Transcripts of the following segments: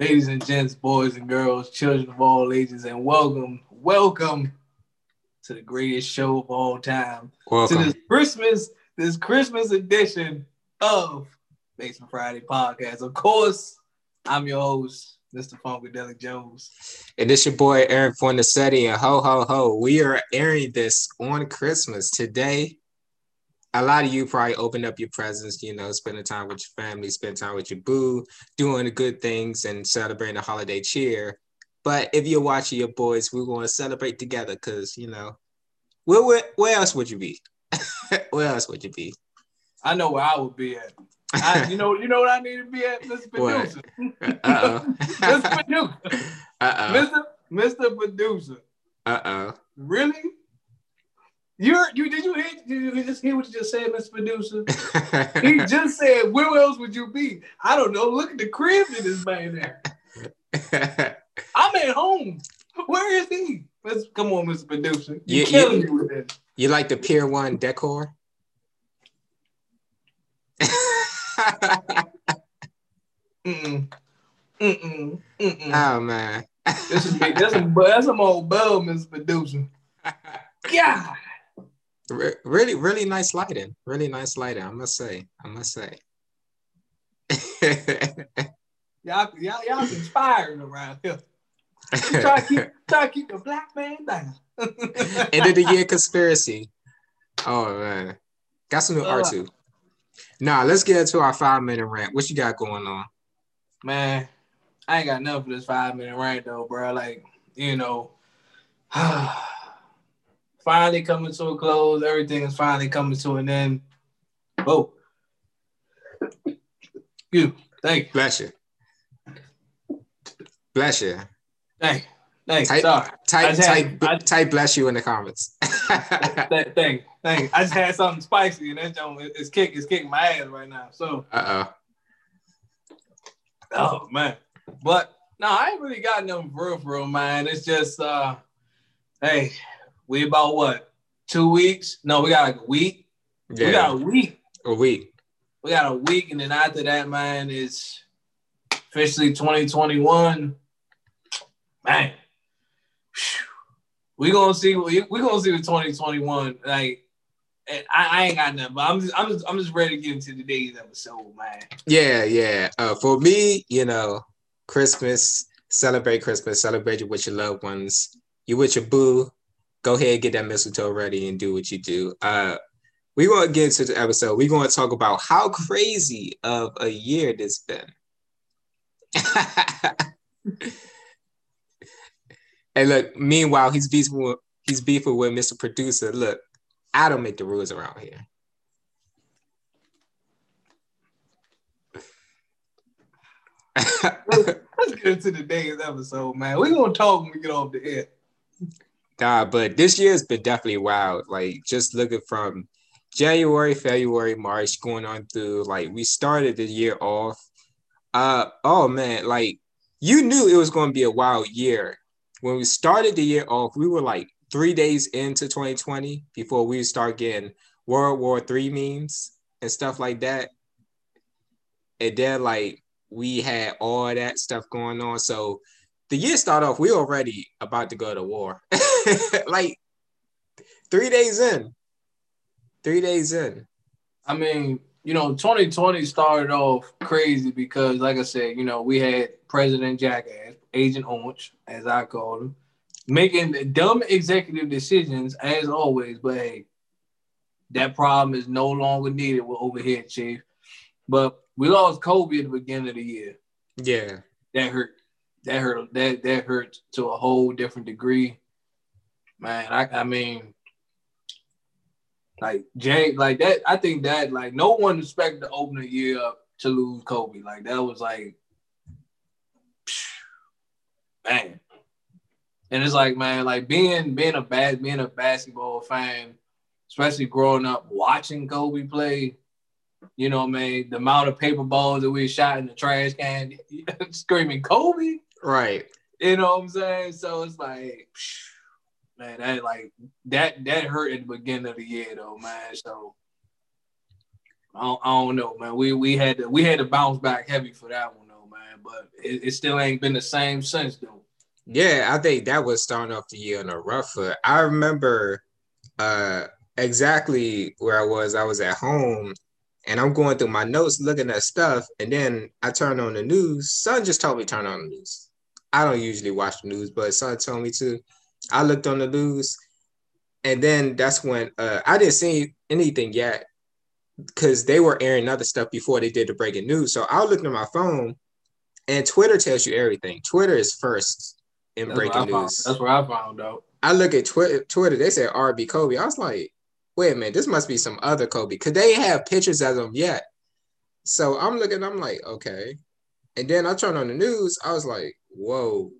ladies and gents, boys and girls, children of all ages, and welcome, welcome to the greatest show of all time. Welcome. To this Christmas, this Christmas edition of Basement Friday Podcast. Of course, I'm your host, Mr. Funkadelic Jones. And it's your boy Aaron Fornacetti and ho ho ho. We are airing this on Christmas. Today, a lot of you probably opened up your presents, you know, spending time with your family, spend time with your boo, doing the good things and celebrating the holiday cheer. But if you're watching your boys, we're going to celebrate together because, you know, where, where, where else would you be? where else would you be? I know where I would be at. I, you know, you know what I need to be at, Mr. Producer. Uh-oh. Mr. Producer. Uh-oh. Mr. Mr. Producer. Uh-oh. Really? You're you did you hear did you just hear what you just said, Mr. Producer? He just said, where else would you be? I don't know. Look at the crib that this man there. I'm at home. Where is he? Let's come on, Mr. Producer. You're You- killing you- me with this. you like the Pier 1 decor? Mm-mm. Mm-mm. Mm-mm. oh man. This is big. That's some that's some old bell, Mr. Producer. Yeah. Re- really, really nice lighting. Really nice lighting. I must say. I must say. Y'all, y'all, y'all inspired around here. Try to keep try to keep the black man down. End of the year conspiracy. Oh man, got some new art Uh. too. Nah, let's get into our five minute rant. What you got going on? Man, I ain't got enough for this five minute rant though, bro. Like, you know, finally coming to a close. Everything is finally coming to an end. Oh, you, thank you, Bless you. Bless you. thank you, thank you. Type- Sorry, Type, type, had- I- type. Bless you in the comments. Th- thank thank. I just had something spicy, and that joint is kick is kicking my ass right now. So, uh oh. oh man, but no, I ain't really got nothing for real, for real, man. It's just, uh, hey, we about what two weeks? No, we got like a week. We got a week. a week. We got a week, and then after that, man, it's officially 2021. Man, we gonna see. We we gonna see what 2021 like. I, I ain't got nothing, but I'm just, I'm just, I'm just ready to get into today's episode, man. Yeah, yeah. Uh, for me, you know, Christmas, celebrate Christmas, celebrate it with your loved ones. You with your boo, go ahead, get that mistletoe ready and do what you do. Uh, we want to get into the episode. We're going to talk about how crazy of a year this been. and look, meanwhile, he's beefing with, he's beefing with Mr. Producer. Look, I don't make the rules around here. Let's get into today's episode, man. We're gonna talk when we get off the air. Nah, but this year's been definitely wild. Like just looking from January, February, March, going on through like we started the year off. Uh oh man, like you knew it was gonna be a wild year. When we started the year off, we were like three days into 2020 before we start getting World War Three memes and stuff like that. And then like we had all that stuff going on. So the year started off, we already about to go to war. like three days in. Three days in. I mean, you know, 2020 started off crazy because, like I said, you know, we had President Jackass, Agent Orange, as I call him, making dumb executive decisions as always. But hey, that problem is no longer needed with over here, Chief. But we lost Kobe at the beginning of the year. Yeah. That hurt. That hurt. That that hurt to a whole different degree. Man, I I mean, like Jay, like that. I think that like no one expected to open the year up to lose Kobe. Like that was like, man. And it's like, man, like being being a bad being a basketball fan, especially growing up watching Kobe play. You know, man, the amount of paper balls that we shot in the trash can, screaming Kobe. Right. You know what I'm saying? So it's like, man, that like that that hurt at the beginning of the year though, man. So I don't, I don't know, man. We we had to we had to bounce back heavy for that one though, man. But it, it still ain't been the same since though. Yeah, I think that was starting off the year on a rough foot. I remember uh exactly where I was. I was at home and I'm going through my notes looking at stuff, and then I turn on the news. Son just told me turn on the news. I don't usually watch the news, but son told me to. I looked on the news, and then that's when uh, I didn't see anything yet because they were airing other stuff before they did the breaking news. So I looked at my phone, and Twitter tells you everything. Twitter is first in That's breaking I found- news. That's where I found out. I look at Twitter. Twitter, they said RB Kobe. I was like, wait a minute, this must be some other Kobe because they have pictures of of yet. So I'm looking, I'm like, okay. And then I turned on the news. I was like, whoa,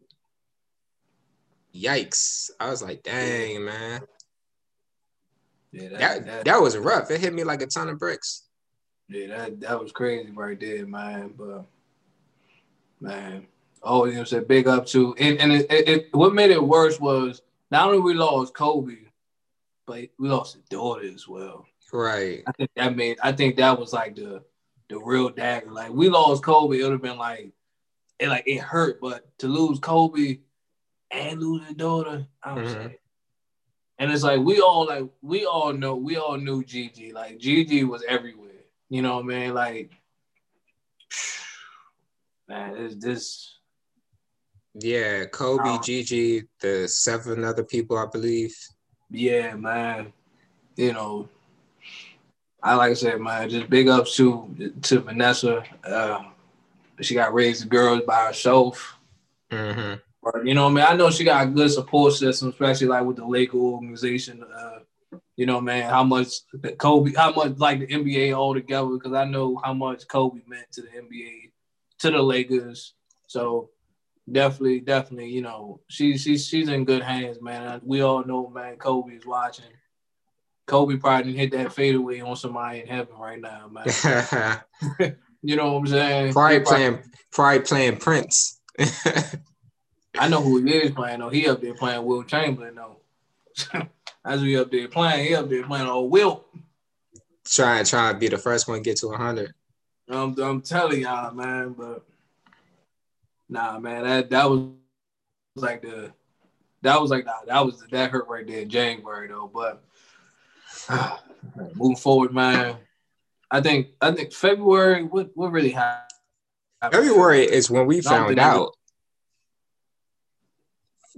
yikes! I was like, dang, man, Yeah, that, that that, that was rough. It hit me like a ton of bricks. yeah, that that was crazy right there, man. But man, oh, you know, said big up to and and it, it, it, what made it worse was not only we lost Kobe, but we lost his daughter as well. Right. I think that made I think that was like the the real dagger. Like we lost Kobe, it would have been like it like it hurt, but to lose Kobe and lose his daughter, I was Mhm. like, and it's like we all like we all know we all knew Gigi. Like Gigi was everywhere. You know what I mean? Like man, is this Yeah, Kobe, Oh. Gigi, the seven other people, I believe. yeah, man. You know, I like I said, man, just big ups to to Vanessa. Uh, she got raised girls by herself. hmm Or, you know what I mean? I know she got a good support system, especially like with the Laker organization. Uh, you know, man, how much Kobe, how much like the NBA all together, because I know how much Kobe meant to the NBA, to the Lakers. So definitely, definitely, you know, she's she's she's in good hands, man. We all know, man, Kobe is watching. Kobe probably didn't hit that fadeaway on somebody in heaven right now, man. You know what I'm saying? probably playing, probably playing Prince. I know who he is playing though. He up there playing Wilt Chamberlain though. As we up there playing, he up there playing old Wilt. trying, trying to be the first one to get to 100. I'm, I'm telling y'all, man. But nah, man, that that was like the that was like nah, that was that hurt right there in January though. But moving forward, man, I think I think February. What what really happened? February is when we found that we- out.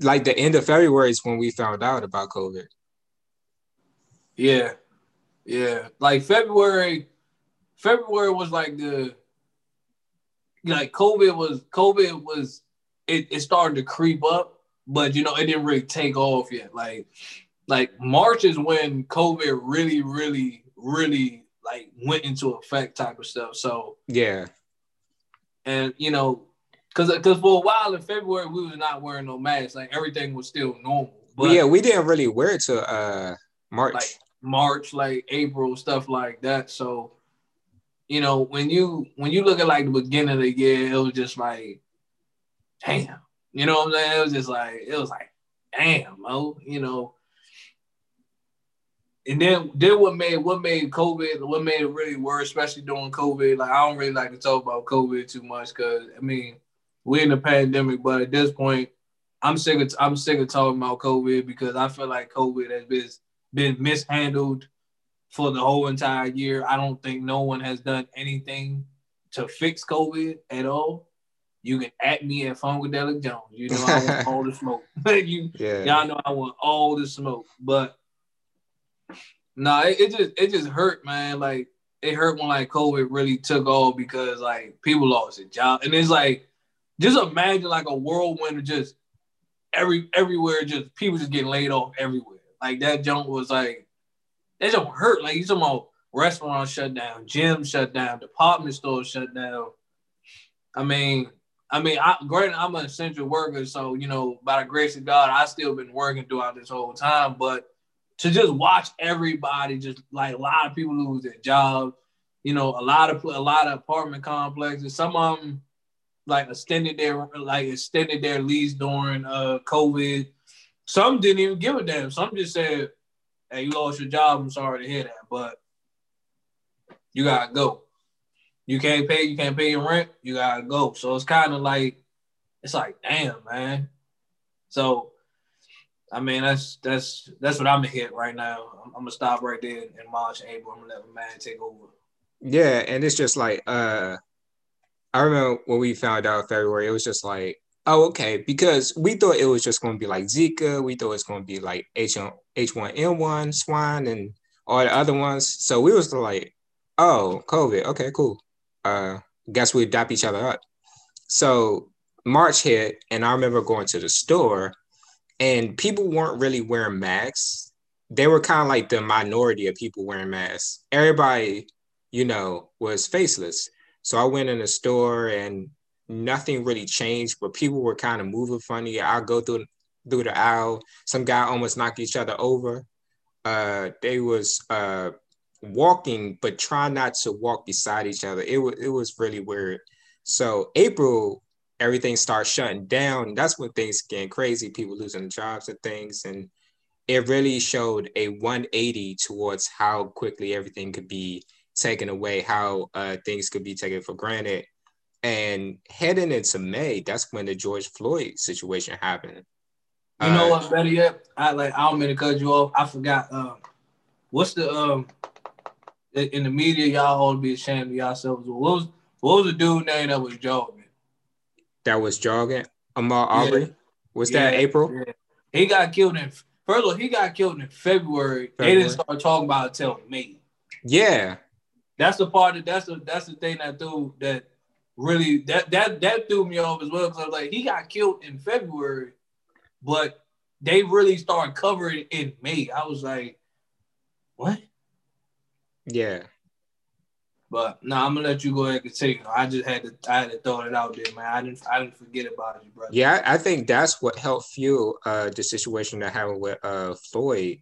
Like the end of February is when we found out about COVID. Yeah, yeah. Like February, February was like the like COVID was COVID was it, it started to creep up, but you know it didn't really take off yet. Like like March is when COVID really, really, really like went into effect type of stuff. So Yeah. and you know, cause cause for a while in February we was not wearing no masks. Like everything was still normal. But yeah, we didn't really wear it till uh March. like March, like April, stuff like that. So, you know, when you when you look at like the beginning of the year, it was just like, damn. You know what I'm saying? It was just like it was like, damn, oh, you know. And then then what made what made COVID what made it really worse, especially during COVID. Like I don't really like to talk about COVID too much because I mean we're in a pandemic, but at this point, I'm sick of I'm sick of talking about COVID because I feel like COVID has been been mishandled for the whole entire year. I don't think no one has done anything to fix COVID at all. You can at me at Funkadelic Jones. You know I want all the smoke. you yeah. y'all know I want all the smoke. But nah, it, it just it just hurt, man. Like it hurt when like COVID really took off because like people lost their job. And it's like just imagine like a whirlwind of just every everywhere, just people just getting laid off everywhere. Like that junk was like that don't hurt. Like you talking about restaurants shut down, gyms shut down, department stores shut down. I mean, I mean, I granted I'm an essential worker, so you know, by the grace of God, I still been working throughout this whole time. But to just watch everybody, just like a lot of people lose their jobs, you know, a lot of a lot of apartment complexes. Some of them like extended their like extended their lease during uh COVID. Some didn't even give a damn. Some just said, "Hey, you lost your job. I'm sorry to hear that, but you gotta go." You can't pay, you can't pay your rent, you gotta go. So it's kind of like, it's like, damn, man. So I mean, that's that's that's what I'm gonna hit right now. I'm, I'm, gonna stop right there in March, April. I'm gonna let my man take over. Yeah, and it's just like uh I remember when we found out February, it was just like, oh, okay, because we thought it was just gonna be like Zika, we thought it was gonna be like H H1N1 swine and all the other ones. So we was like, oh, COVID, okay, cool. Uh guess we'd dap each other up. So March hit, and I remember going to the store and people weren't really wearing masks. They were kind of like the minority of people wearing masks. Everybody, you know, was faceless. So I went in a store and nothing really changed, but people were kind of moving funny. I'll go through through the aisle. Some guy almost knocked each other over. Uh, they was uh, walking, but trying not to walk beside each other. It was it was really weird. So April everything starts shutting down. That's when things get crazy, people losing jobs and things. And it really showed a 180 towards how quickly everything could be taken away, how uh, things could be taken for granted. And heading into May, that's when the George Floyd situation happened. You know what? Better yet, I like. I don't mean to cut you off. I forgot. Um, what's the um in the media? Y'all all be ashamed of yourselves. What was what was the dude name that was jogging? That was jogging. Ahmaud Arbery. Yeah. Was yeah, that April? Yeah. He got killed in first of all, he got killed in February. February. They didn't start talking about it until May. Yeah. That's the part that that's the that's the thing that threw that really that that that threw me off as well because I was like, he got killed in February, but they really started covering in May. I was like, what? Yeah. But no, nah, I'm gonna let you go ahead and continue. I just had to I had to throw it out there, man. I didn't I didn't forget about you, brother. Yeah, I think that's what helped fuel uh the situation that happened with uh Floyd.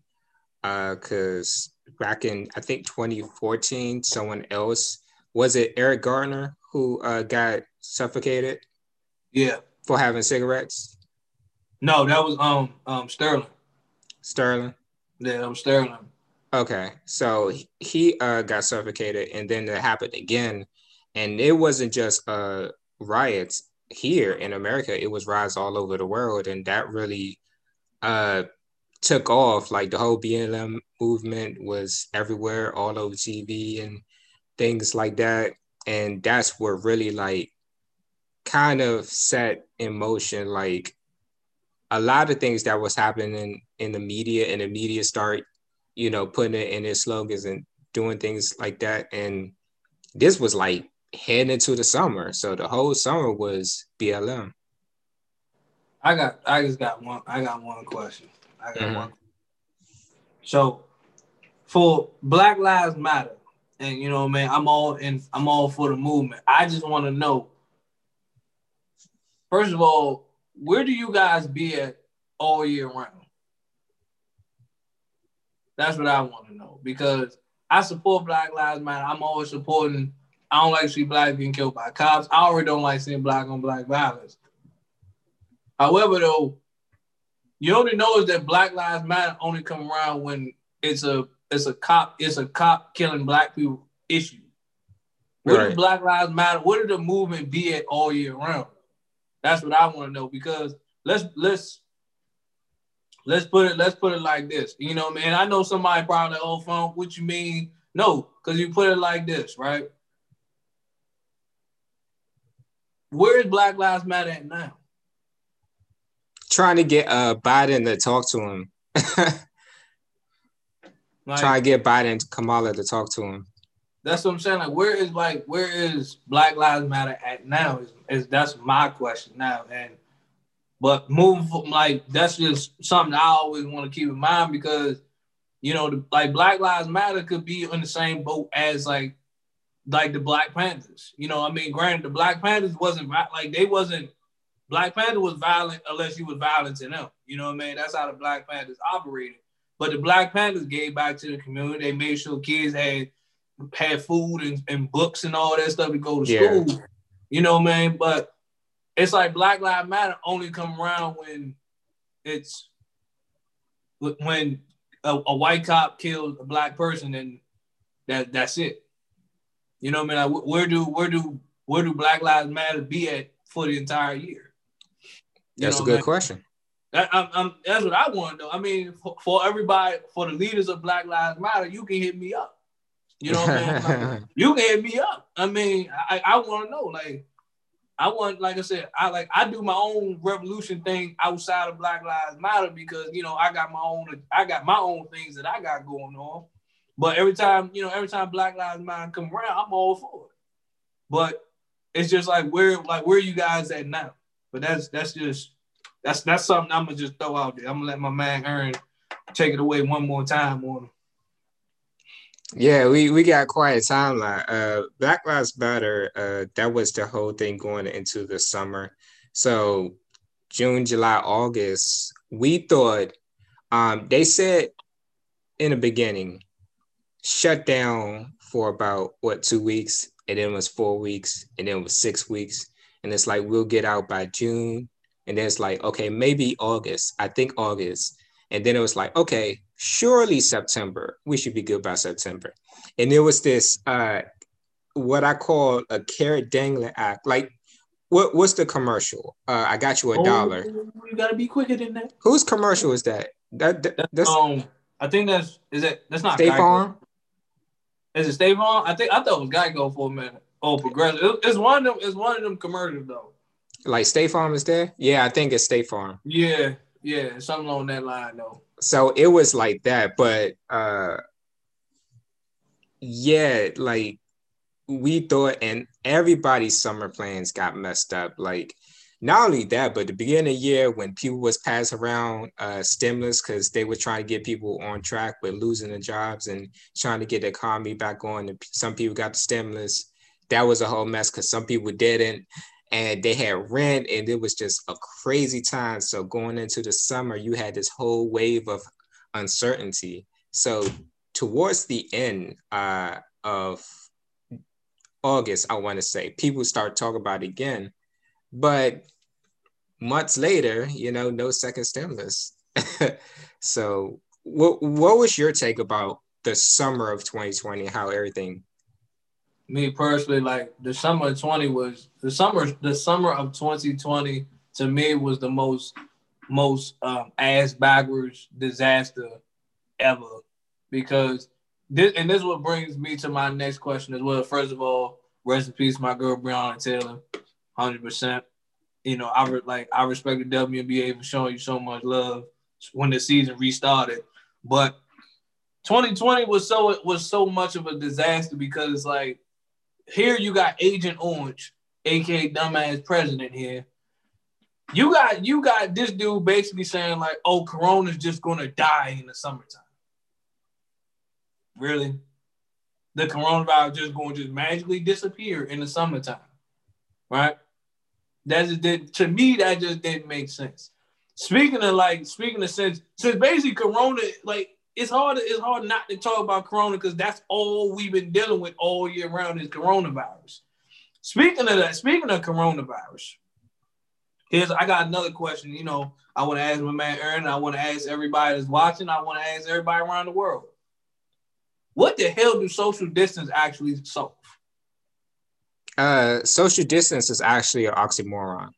Uh cause back in I think 2014, someone else was it Eric Garner who uh got suffocated? Yeah. For having cigarettes? No, that was um um Sterling. Sterling. Yeah, I'm Sterling. Okay, so he uh, got suffocated, and then it happened again, and it wasn't just uh, riots here in America; it was riots all over the world, and that really uh, took off. Like the whole BLM movement was everywhere, all over TV and things like that, and that's what really like kind of set in motion like a lot of things that was happening in the media, and the media start you know, putting it in his slogans and doing things like that. And this was like heading into the summer. So the whole summer was BLM. I got I just got one I got one question. I got mm-hmm. one. So for Black Lives Matter, and you know, man, I'm all in I'm all for the movement. I just want to know, first of all, where do you guys be at all year round? That's what I want to know because I support Black Lives Matter. I'm always supporting. I don't like to see black getting killed by cops. I already don't like seeing black on black violence. However, though, you only know is that Black Lives Matter only come around when it's a it's a cop it's a cop killing black people issue. Where right. does Black Lives Matter? Where did the movement be at all year round? That's what I want to know because let's let's Let's put it. Let's put it like this. You know, man. I know somebody probably, old phone. What you mean? No, because you put it like this, right? Where is Black Lives Matter at now? Trying to get uh Biden to talk to him. like, Trying to get Biden, Kamala to talk to him. That's what I'm saying. Like, where is like where is Black Lives Matter at now? Is, is that's my question now, and but moving like that's just something I always want to keep in mind because you know, the, like Black Lives Matter could be in the same boat as like like the Black Panthers. You know, I mean, granted, the Black Panthers wasn't like they wasn't Black Panther was violent unless you was violent to them. You know what I mean? That's how the Black Panthers operated. But the Black Panthers gave back to the community. They made sure kids had had food and, and books and all that stuff to go to yeah. school. You know what I mean? But it's like Black Lives Matter only come around when it's when a, a white cop kills a black person and that that's it. You know what I mean? Like, where do where do where do Black Lives Matter be at for the entire year? You that's a good question. That, I'm, I'm, that's what I want to know. I mean, for, for, everybody, for the leaders of Black Lives Matter, you can hit me up. You know what I mean? Like, you can hit me up. I mean, I, I want to know. Like, I want, like I said, I like I do my own revolution thing outside of Black Lives Matter because you know I got my own, I got my own things that I got going on. But every time, you know, every time Black Lives Matter come around, I'm all for it. But it's just like where, like where you guys at now? But that's that's just that's that's something I'm gonna just throw out there. I'm gonna let my man Aaron take it away one more time on him. Yeah, we, we got quite a timeline. Uh, Black Lives Matter, uh, that was the whole thing going into the summer. So June, July, August, we thought um, they said in the beginning, shut down for about what two weeks, and then it was four weeks, and then it was six weeks, and it's like we'll get out by June, and then it's like okay, maybe August. I think August, and then it was like okay, surely September. We should be good by September. And there was this uh what I call a carrot dangling act. Like what what's the commercial? Uh I got you a oh, dollar. You gotta be quicker than that. Whose commercial is that? That, that that's um I think that's is it that's not State Farm. Is it State Farm? I think I thought it was Geico for a minute. Oh, progressive. It's one of them. It's one of them commercials though. Like State Farm is there? Yeah, I think it's State Farm. Yeah, yeah, something along that line though so it was like that but uh yeah like we thought and everybody's summer plans got messed up. Like not only that but the beginning of the year when people was passing around uh stimulus because they were trying to get people on track with losing their jobs and trying to get the economy back on and some people got the stimulus. That was a whole mess because some people didn't and they had rent and it was just a crazy time. So going into the summer you had this whole wave of uncertainty. So towards the end uh, of august i want to say people start talking about it again. But months later you know no second stimulus. So what, what was your take about the summer of 2020 how everything me personally, like the summer of 20 was the summer, the summer of 2020 to me was the most most um, ass backwards disaster ever because this and this is what brings me to my next question as well. First of all, rest in peace, my girl Breonna Taylor, hundred percent. You know, I re- like I respect the WNBA for showing you so much love when the season restarted, but 2020 was so was so much of a disaster because it's like here you got Agent Orange, aka dumbass president here. You got you got this dude basically saying like, "Oh, Corona's just gonna die in the summertime." Really, the coronavirus just going to just magically disappear in the summertime, right? That just to me. That just didn't make sense. Speaking of like, speaking of sense, since basically Corona, like it's hard. It's hard not to talk about Corona because that's all we've been dealing with all year round is coronavirus. Speaking of that, speaking of coronavirus, here's I got another question. You know, I want to ask my man Aaron. I want to ask everybody that's watching. I want to ask everybody around the world. What the hell do social distance actually solve? Uh, social distance is actually an oxymoron.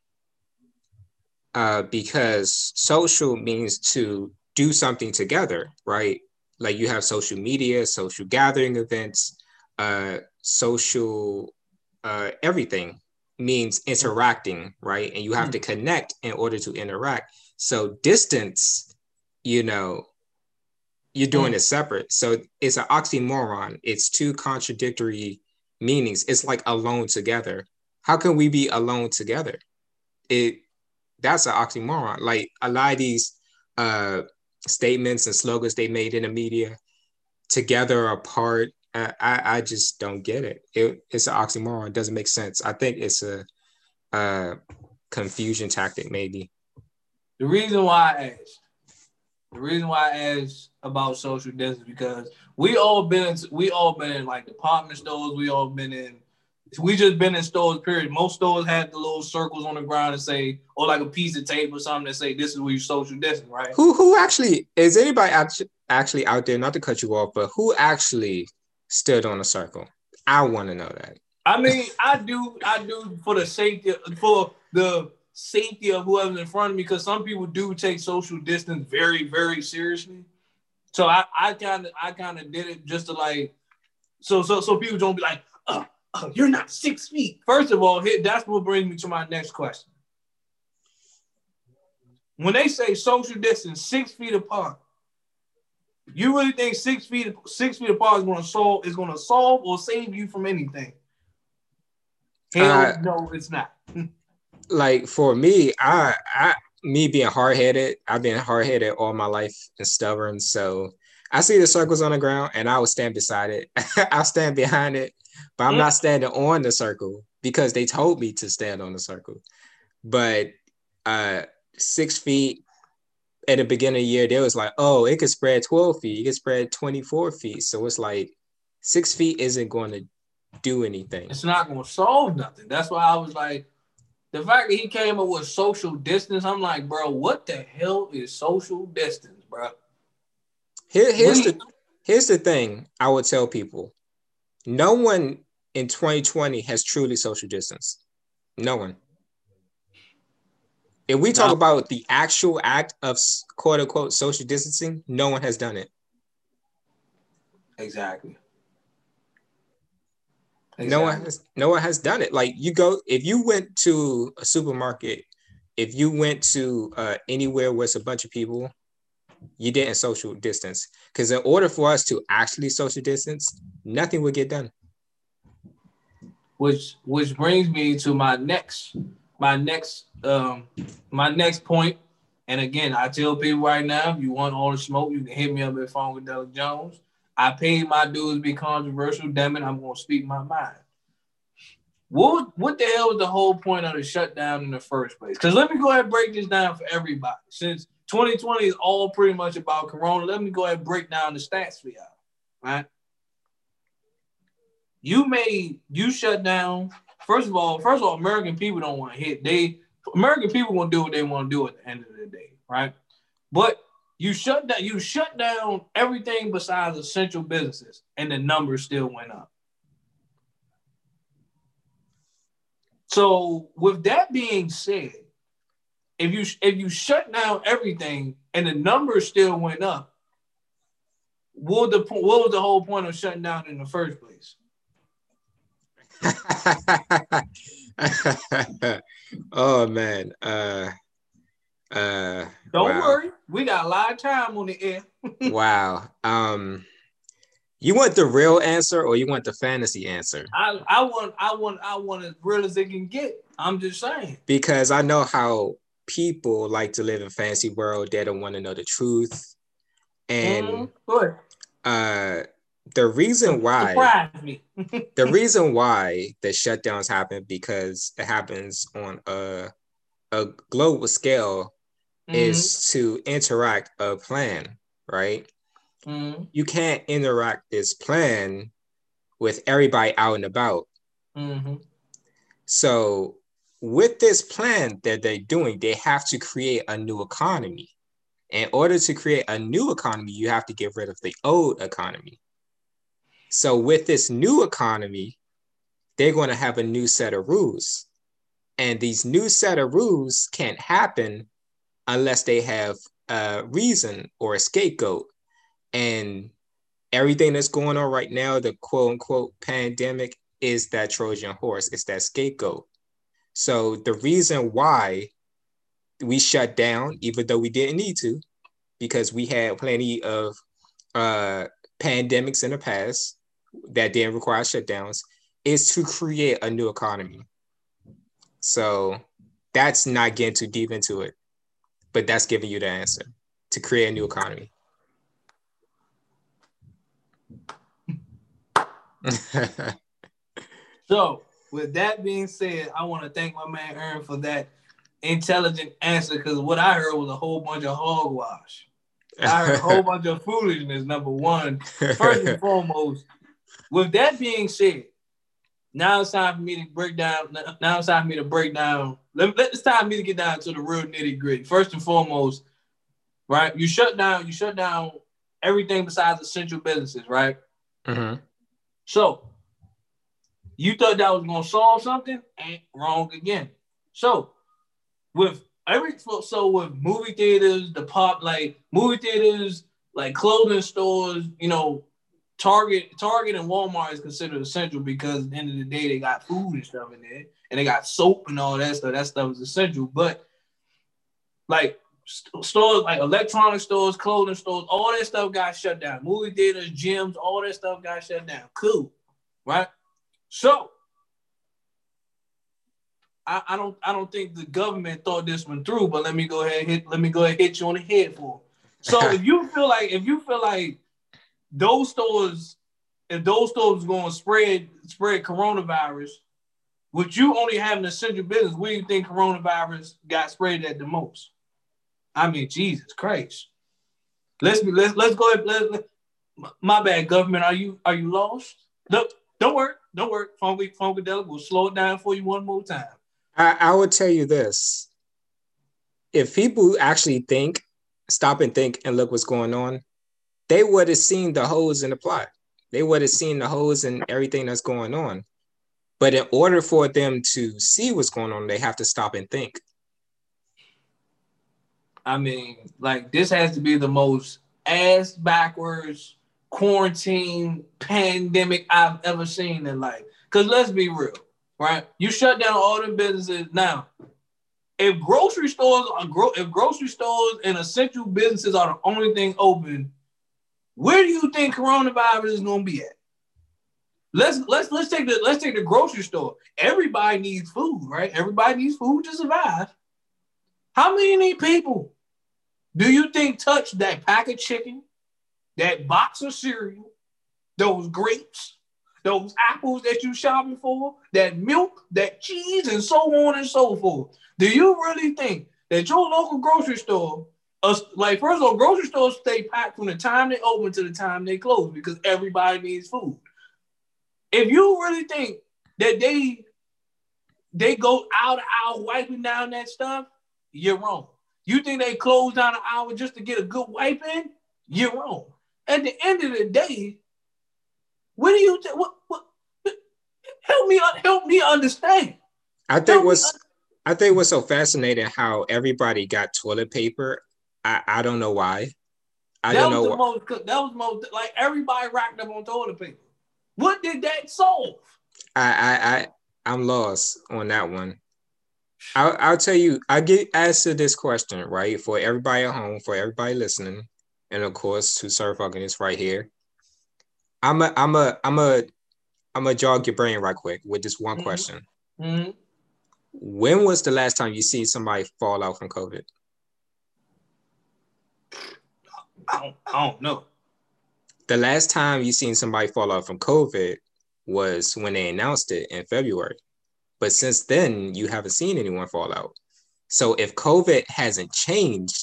Uh, because social means to do something together, right? Like you have social media, social gathering events, uh, social uh, everything means interacting, right? And you have mm-hmm. to connect in order to interact. So distance, you know, you're doing mm-hmm. it separate. So it's an oxymoron. It's two contradictory meanings. It's like alone together. How can we be alone together? It that's an oxymoron. Like a lot of these uh statements and slogans they made in the media together apart I, I just don't get it. it. It's an oxymoron. It doesn't make sense. I think it's a, a confusion tactic, maybe. The reason why I asked, the reason why I asked about social distance because we all been we all been in like department stores. We all been in we just been in stores, period. Most stores had the little circles on the ground and say, or like a piece of tape or something that say, this is where you social distance, right? Who who actually is anybody actually actually out there, not to cut you off, but who actually stood on a circle? I want to know that. I mean, I do, I do for the safety for the safety of whoever's in front of me, because some people do take social distance very, very seriously. So I, I kind of, I kind of did it just to like, so, so, so people don't be like, oh, oh, you're not six feet. First of all, here, that's what brings me to my next question. When they say social distance, six feet apart, you really think six feet six feet apart is going to solve is going to solve or save you from anything? Hell uh, no, it's not. like for me, I I me being hard headed, I've been hard headed all my life and stubborn. So I see the circles on the ground and I will stand beside it. I'll stand behind it, but I'm not standing on the circle because they told me to stand on the circle. But uh six feet at the beginning of the year, they was like, oh, it could spread 12 feet, it could spread 24 feet. So it's like six feet isn't going to do anything. It's not going to solve nothing. That's why I was like, the fact that he came up with social distance, I'm like, bro, what the hell is social distance, bro? Here, here's the here's the thing I would tell people. No one in 2020 has truly social distance. No one. If we talk no. about the actual act of quote unquote social distancing, no one has done it. Exactly. exactly. No one has no one has done it. Like you go if you went to a supermarket, if you went to uh, anywhere where it's a bunch of people, you didn't social distance. Because in order for us to actually social distance, nothing would get done. Which which brings me to my next my next um my next point, and again, I tell people right now, if you want all the smoke, you can hit me up at Funkadelic Jones. I paid my dues to be controversial. Damn it, I'm gonna speak my mind. What what the hell was the whole point of the shutdown in the first place? Because let me go ahead and break this down for everybody. Since 2020 is all pretty much about Corona, let me go ahead and break down the stats for y'all. Right? You made you shut down First of all, first of all, American people don't want to hit. They American people want to do what they want to do at the end of the day, right? But you shut down you shut down everything besides essential businesses, and the numbers still went up. So, with that being said, if you if you shut down everything and the numbers still went up, what the what was the whole point of shutting down in the first place? oh man. Uh uh don't wow. worry, we got a lot of time on the air. wow. Um you want the real answer or you want the fantasy answer? I, I want I want I want as real as they can get. I'm just saying. Because I know how people like to live in fancy world. They don't want to know the truth. And mm-hmm. uh the reason why the reason why the shutdowns happen because it happens on a a global scale mm-hmm. is to interact a plan, right? Mm-hmm. You can't interact this plan with everybody out and about. Mm-hmm. So with this plan that they're doing, they have to create a new economy. In order to create a new economy, you have to get rid of the old economy. So with this new economy, they're going to have a new set of rules. And these new set of rules can't happen unless they have a reason or a scapegoat. And everything that's going on right now, the quote unquote pandemic, is that Trojan horse, it's that scapegoat. So the reason why we shut down, even though we didn't need to, because we had plenty of uh, pandemics in the past, that didn't require shutdowns is to create a new economy. So that's not getting too deep into it, but that's giving you the answer to create a new economy. so, with that being said, I want to thank my man Aaron for that intelligent answer because what I heard was a whole bunch of hogwash. I heard a whole bunch of foolishness. Number one, first and foremost, with that being said, now it's time for me to break down. Now it's time for me to break down. Let, let it's time for me to get down to the real nitty gritty. First and foremost, right? You shut down. You shut down everything besides essential businesses, right? Mm-hmm. So, You thought that was gonna solve something? Ain't wrong again. So with every so with movie theaters, the pop like movie theaters, like clothing stores, you know, Target, Target and Walmart is considered essential because at the end of the day they got food and stuff in there, and they got soap and all that stuff. That stuff is essential. But like stores like electronic stores, clothing stores, all that stuff got shut down. Movie theaters, gyms, all that stuff got shut down. Cool, right? So I, I don't I don't think the government thought this one through, but let me go ahead hit let me go ahead hit you on the head for. It. So if you feel like if you feel like those stores, if those stores going to spread spread coronavirus, with you only having essential business, where do you think coronavirus got spread at the most? I mean, Jesus Christ. Let's be let's let's go ahead. Let, let, my bad, government. Are you are you lost? Look, don't worry, don't worry. Funky Funkadelic will slow it down for you one more time. I, I would tell you this. If people actually think, stop and think and look what's going on, they would have seen the holes in the plot. They would have seen the holes in everything that's going on. But in order for them to see what's going on, they have to stop and think. I mean, like this has to be the most ass backwards quarantine pandemic I've ever seen in life. Cause let's be real, right? You shut down all the businesses now. If grocery stores are gro- if grocery stores and essential businesses are the only thing open, where do you think coronavirus is gonna be at? Let's let's let's take the let's take the grocery store. Everybody needs food, right? Everybody needs food to survive. How many people do you think touch that pack of chicken, that box of cereal, those grapes, those apples that you're shopping for, that milk, that cheese, and so on and so forth? Do you really think that your local grocery store, uh, like first of all, grocery stores stay packed from the time they open to the time they close because everybody needs food. If you really think that they they go out out wiping down that stuff, you're wrong. You think they close down an hour just to get a good wipe in? You're wrong. At the end of the day, what do you th- what, what help me help me understand? I think what's I think what's so fascinating how everybody got toilet paper. I, I don't know why. I that don't know. Was most, that was most like everybody racked up on toilet paper. What did that solve? I I, I I'm lost on that one. I'll, I'll tell you, I get asked this question, right? For everybody at home, for everybody listening, and of course, to Sir fucking is right here. I'm a, I'm a, I'm a, I'm a jog your brain right quick with this one mm-hmm. question. Mm-hmm. When was the last time you see somebody fall out from COVID? I don't, I don't know. The last time you seen somebody fall out from COVID was when they announced it in February. But since then, you haven't seen anyone fall out. So if COVID hasn't changed,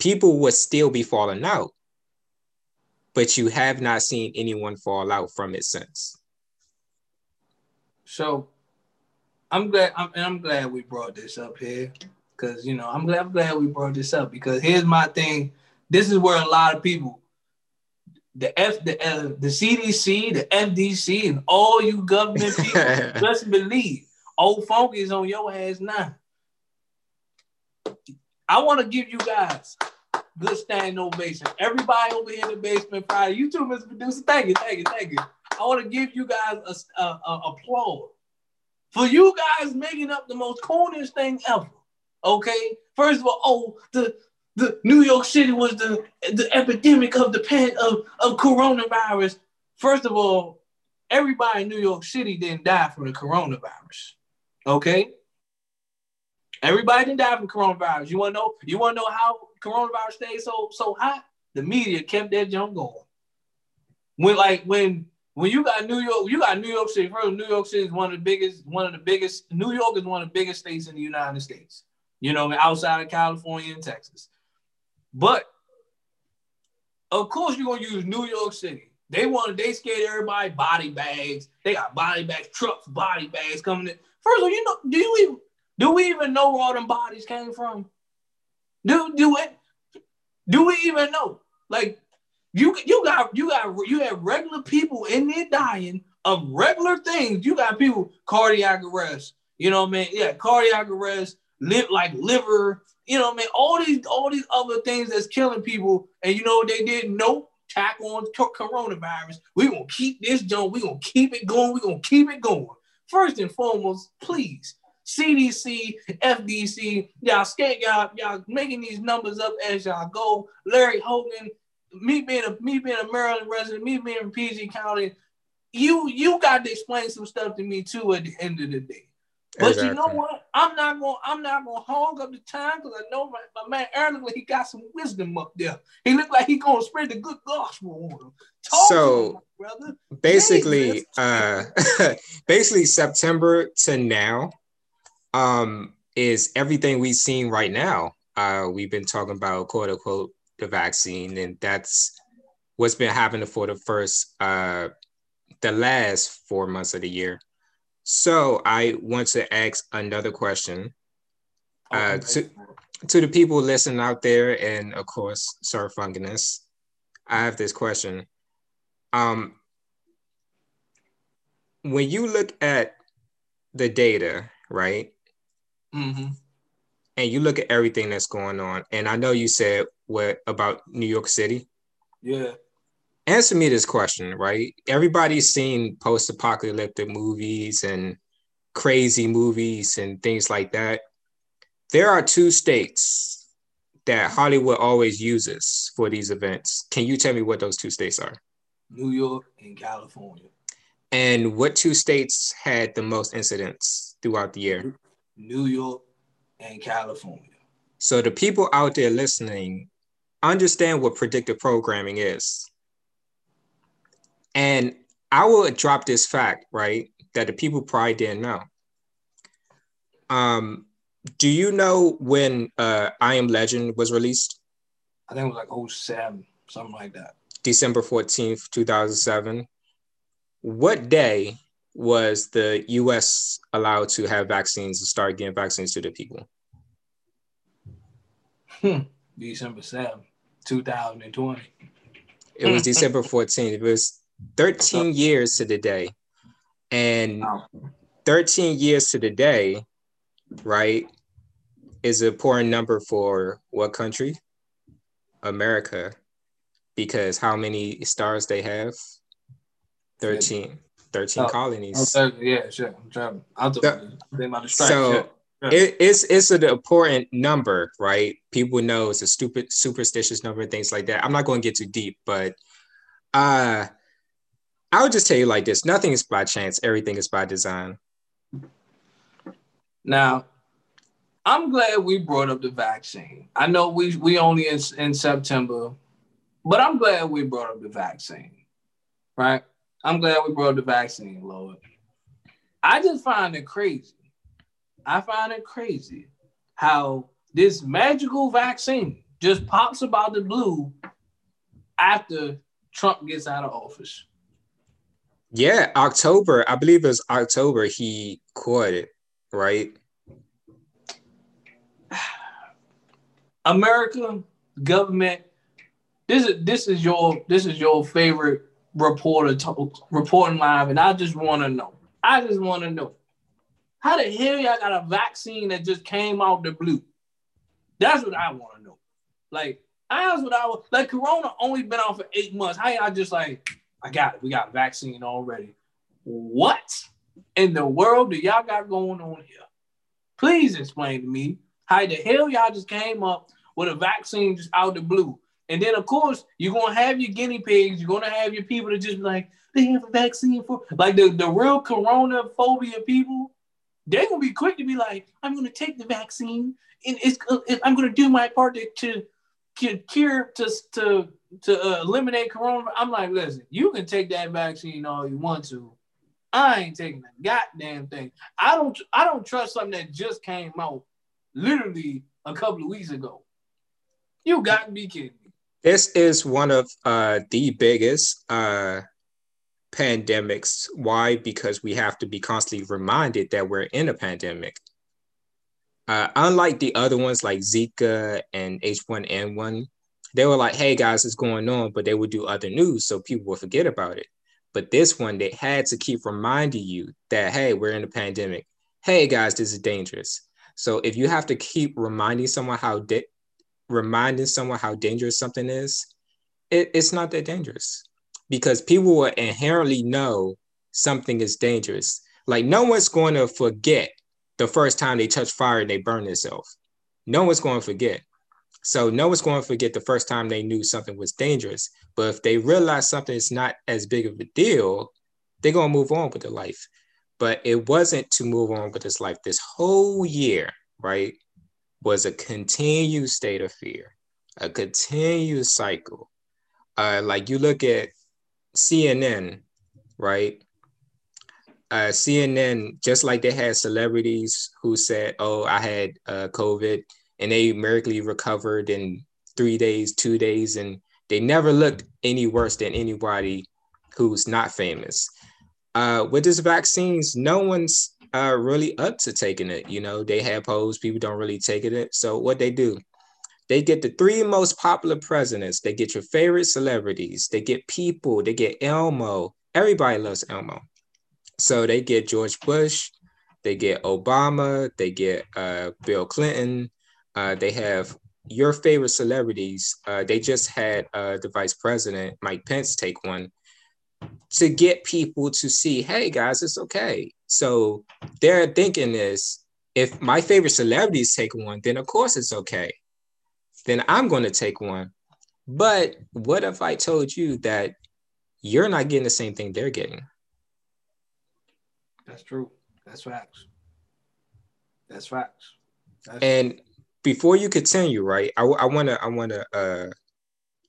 people would still be falling out. But you have not seen anyone fall out from it since. So I'm glad I'm, and I'm glad we brought this up here. Cause you know, I'm glad I'm glad we brought this up because here's my thing. This is where a lot of people the F, the uh, the CDC, the FDC, and all you government people just believe old funky is on your ass now. I want to give you guys good standing ovation. Everybody over here in the basement Friday, you too, Mr. Producer. Thank you, thank you, thank you. I want to give you guys a, a, a applause for you guys making up the most corniest thing ever. Okay, first of all, oh the the New York City was the the epidemic of the pan of, of coronavirus. First of all, everybody in New York City didn't die from the coronavirus. Okay. Everybody didn't die from coronavirus. You want to know? You want to know how coronavirus stayed so so hot? The media kept that junk going. When like when when you got New York, you got New York City. First, New York City is one of the biggest, one of the biggest. New York is one of the biggest states in the United States. You know, outside of California and Texas. But of course, you're gonna use New York City. They want they scared everybody body bags. They got body bags, trucks, body bags coming in. First of all, you know, do you even do we even know where all them bodies came from? Do do it? Do we even know? Like you you got you got you have regular people in there dying of regular things. You got people cardiac arrest. You know what I mean? Yeah, cardiac arrest, live like liver. You know what I mean? All these all these other things that's killing people. And you know what they did? Nope. Tack on coronavirus. We gonna keep this joint. We gonna keep it going. We gonna keep it going. First and foremost, please CDC, FDC, y'all scared y'all y'all making these numbers up as y'all go. Larry Hogan, me being a me being a Maryland resident, me being from PG County, you you got to explain some stuff to me too at the end of the day. But exactly. you know what? I'm not gonna I'm not gonna hog up the time because I know my, my man Aaron he got some wisdom up there. He looked like he gonna spread the good gospel on him. Talk so him, brother. basically, uh basically September to now, um, is everything we've seen right now. Uh, we've been talking about quote unquote the vaccine, and that's what's been happening for the first uh, the last four months of the year. So I want to ask another question uh, to to the people listening out there, and of course, Sir Fungus. I have this question. Um, when you look at the data, right? Mm-hmm. And you look at everything that's going on, and I know you said what about New York City. Yeah. Answer me this question, right? Everybody's seen post-apocalyptic movies and crazy movies and things like that. There are two states that Hollywood always uses for these events. Can you tell me what those two states are? New York and California. And what two states had the most incidents throughout the year? New York, and California. So the people out there listening understand what predictive programming is. And I will drop this fact, right? That the people probably didn't know. Um, do you know when uh, I Am Legend was released? I think it was like 07, something like that. December 14th, 2007. What day was the US allowed to have vaccines and start getting vaccines to the people? Hmm. December 7th, 2020. It was December 14th. It was 13 years to the day. And 13 years to the day, right, is a important number for what country? America. Because how many stars they have? 13. 13 oh, colonies. Oh, yeah, sure. I'm trying. I'll do so it, it's it's an important number, right? People know it's a stupid superstitious number and things like that. I'm not going to get too deep, but uh I would just tell you like this: nothing is by chance. Everything is by design. Now, I'm glad we brought up the vaccine. I know we we only in, in September, but I'm glad we brought up the vaccine, right? I'm glad we brought the vaccine, Lord. I just find it crazy. I find it crazy how this magical vaccine just pops about the blue after Trump gets out of office. Yeah, October, I believe it was October he caught it, right? America government, this is this is your this is your favorite reporter reporting live, and I just want to know. I just want to know how the hell y'all got a vaccine that just came out the blue? That's what I want to know. Like, that's what I was like. Corona only been out for eight months. How y'all just like, I got it. We got a vaccine already. What in the world do y'all got going on here? Please explain to me how the hell y'all just came up with a vaccine just out the blue. And then, of course, you're gonna have your guinea pigs. You're gonna have your people that just be like, they have a vaccine for like the, the real corona phobia people. They're gonna be quick to be like, I'm gonna take the vaccine and it's, I'm gonna do my part to, to cure to to to uh, eliminate corona. I'm like, listen, you can take that vaccine all you want to. I ain't taking a goddamn thing. I don't I don't trust something that just came out literally a couple of weeks ago. You got to be kidding. This is one of uh, the biggest uh, pandemics. Why? Because we have to be constantly reminded that we're in a pandemic. Uh, unlike the other ones like Zika and H1N1, they were like, hey guys, it's going on, but they would do other news so people will forget about it. But this one, they had to keep reminding you that, hey, we're in a pandemic. Hey, guys, this is dangerous. So if you have to keep reminding someone how da- reminding someone how dangerous something is, it, it's not that dangerous because people will inherently know something is dangerous. Like no one's going to forget the first time they touch fire and they burn themselves. No one's going to forget. So no one's going to forget the first time they knew something was dangerous. But if they realize something is not as big of a deal, they're going to move on with their life. But it wasn't to move on with this life. This whole year, right, was a continued state of fear, a continued cycle. Uh, like you look at CNN, right? Uh, CNN, just like they had celebrities who said, "Oh, I had uh, COVID," and they miraculously recovered in three days, two days, and they never looked any worse than anybody who's not famous. Uh, with this vaccines, no one's uh, really up to taking it. You know, they have polls, people don't really take it. So what they do, they get the three most popular presidents. They get your favorite celebrities. They get people. They get Elmo. Everybody loves Elmo. So they get George Bush. They get Obama. They get uh, Bill Clinton. Uh, they have your favorite celebrities. Uh, they just had uh, the vice president, Mike Pence, take one to get people to see, hey guys, it's okay. So their thinking is if my favorite celebrities take one, then of course it's okay. Then I'm going to take one. But what if I told you that you're not getting the same thing they're getting? That's true. That's facts. That's facts. That's and before you continue, right? I, I wanna I wanna uh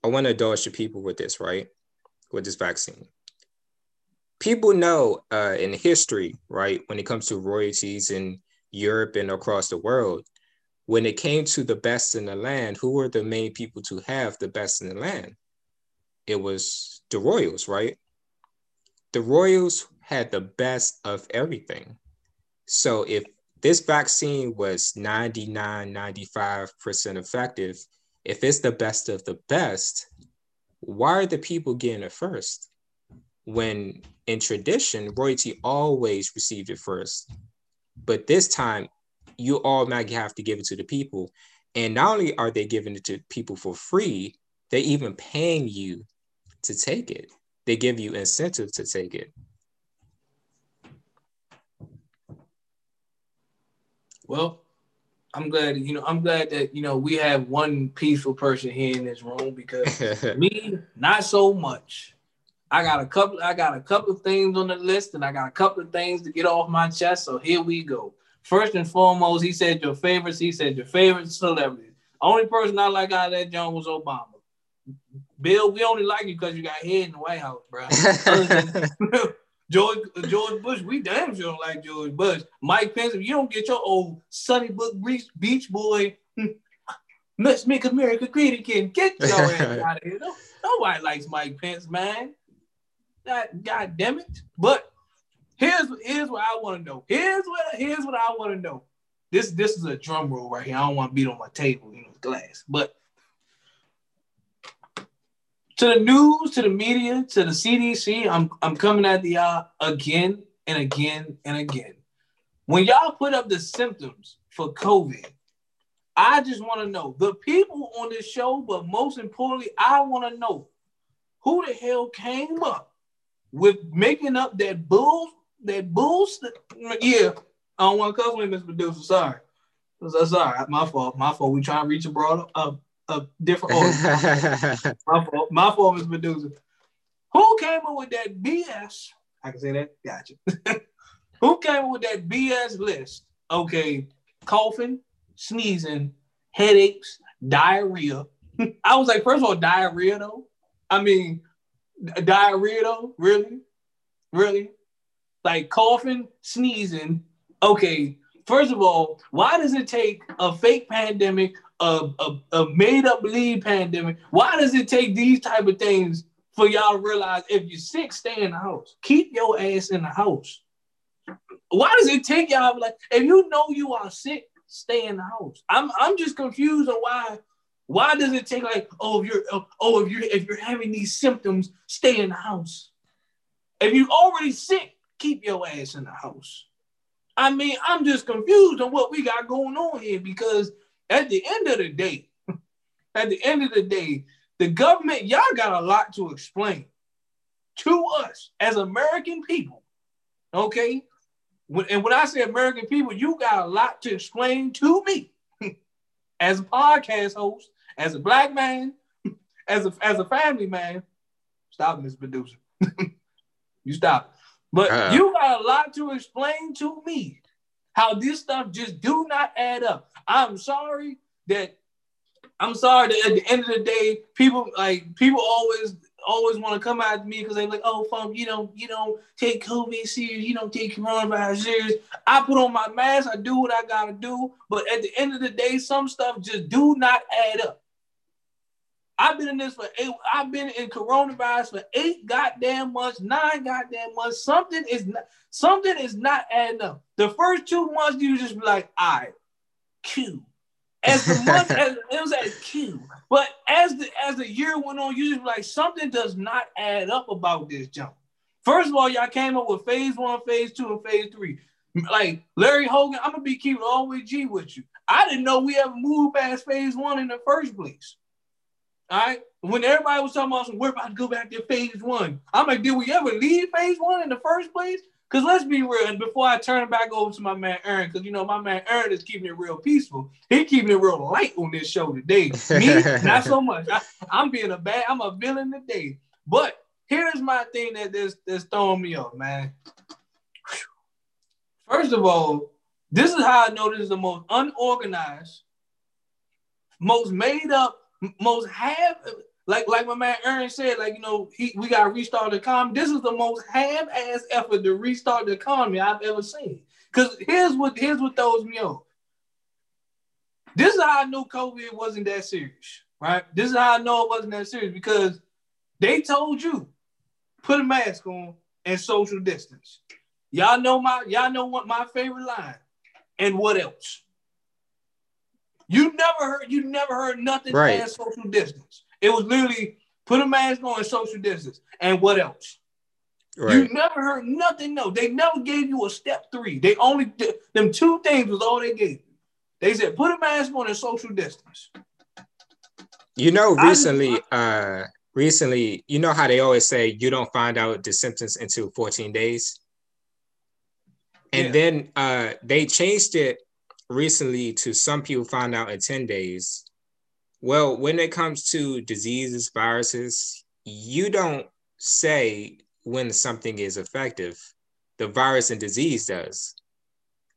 I wanna indulge the people with this, right? With this vaccine people know uh, in history, right, when it comes to royalties in Europe and across the world, when it came to the best in the land, who were the main people to have the best in the land? It was the royals, right? The royals had the best of everything. So if this vaccine was 99, 95% effective, if it's the best of the best, why are the people getting it first? When in tradition, royalty always received it first. But this time, you all automatically have to give it to the people. And not only are they giving it to people for free, they're even paying you to take it. They give you incentive to take it. Well, I'm glad you know. I'm glad that you know we have one peaceful person here in this room because me, not so much. I got a couple. I got a couple of things on the list, and I got a couple of things to get off my chest. So here we go. First and foremost, he said your favorites. He said your favorite celebrities. Only person I like out of that John was Obama. Bill, we only like you because you got head in the White House, bro. George George Bush, we damn sure don't like George Bush. Mike Pence, if you don't get your old Sunnybrook Beach boy, let's make America great again. Get your ass out of here. Nobody likes Mike Pence, man. God, God damn it. But here's here's what I want to know. Here's what here's what I want to know. This this is a drum roll right here. I don't want to beat on my table, you know, glass. But to the news, to the media, to the CDC, I'm I'm coming at the y'all again and again and again. When y'all put up the symptoms for COVID, I just want to know the people on this show, but most importantly, I want to know who the hell came up with making up that bull, that bull. Yeah, I don't want to cuss with Miss Medusa. Sorry, sorry, my fault. My fault. We trying to reach a broad, a, a different audience. my fault. My fault, Miss Medusa. Who came up with that BS? I can say that. Gotcha. Who came up with that BS list? Okay, coughing, sneezing, headaches, diarrhea. I was like, first of all, diarrhea though. I mean, diarrhea though? Really? Really? Like coughing, sneezing. Okay, first of all, why does it take a fake pandemic, a, a, a made up believe pandemic? Why does it take these type of things for y'all to realize if you're sick, stay in the house. Keep your ass in the house. Why does it take y'all like if you know you are sick, stay in the house? I'm I'm just confused on why why does it take like, oh, if you're oh, if you're if you're having these symptoms, stay in the house? If you already sick, keep your ass in the house. I mean, I'm just confused on what we got going on here because at the end of the day, at the end of the day, the government, y'all got a lot to explain to us as American people. Okay? And when I say American people, you got a lot to explain to me as a podcast host, as a black man, as a as a family man. Stop, Miss Producer. you stop. But uh you got a lot to explain to me how this stuff just do not add up. I'm sorry that I'm sorry that at the end of the day, people like people always always want to come at me because they're like, oh, Funk, you don't you don't take COVID serious, you don't take coronavirus serious. I put on my mask, I do what I gotta do, but at the end of the day, some stuff just do not add up. I've been in this for eight. I've been in coronavirus for eight goddamn months, nine goddamn months. Something is not something is not adding up. The first two months you just be like, I right, Q. As the month as it was at Q. But as the as the year went on, you just be like something does not add up about this jump. First of all, y'all came up with phase one, phase two, and phase three. Like Larry Hogan, I'm gonna be keeping all the way G with you. I didn't know we ever moved past phase one in the first place. All right. When everybody was talking about, we're about to go back to phase one. I'm like, did we ever leave phase one in the first place? Because let's be real, and before I turn it back over to my man Aaron, because you know my man Aaron is keeping it real peaceful. He keeping it real light on this show today. Me, not so much. I, am being a bad, I'm a villain today. But here's my thing that that's, that's throwing me off, man. First of all, this is how I know this is the most unorganized, most made up most half like like my man Aaron said, like you know, he we got to restart the economy. This is the most half-ass effort to restart the economy I've ever seen. Cause here's what here's what throws me off. This is how I knew COVID wasn't that serious, right? This is how I know it wasn't that serious because they told you put a mask on and social distance. Y'all know my y'all know what my favorite line and what else? You never heard you never heard nothing right. past social distance. It was literally put a mask on and social distance. And what else? Right. You never heard nothing. No, they never gave you a step three. They only did them two things was all they gave you. They said put a mask on and social distance. You know, recently, uh recently, you know how they always say you don't find out the symptoms until 14 days. And yeah. then uh they changed it recently to some people find out in 10 days. Well, when it comes to diseases, viruses, you don't say when something is effective. The virus and disease does.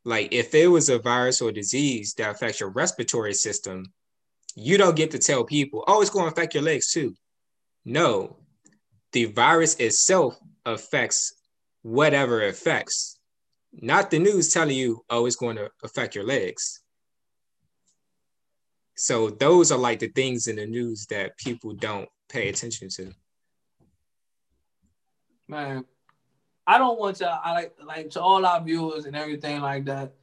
Like if it was a virus or disease that affects your respiratory system, you don't get to tell people, oh, it's going to affect your legs too. No, the virus itself affects whatever it affects not the news telling you, oh, it's going to affect your legs. So those are like the things in the news that people don't pay attention to. Man, I don't want to. I like like to all our viewers and everything like that.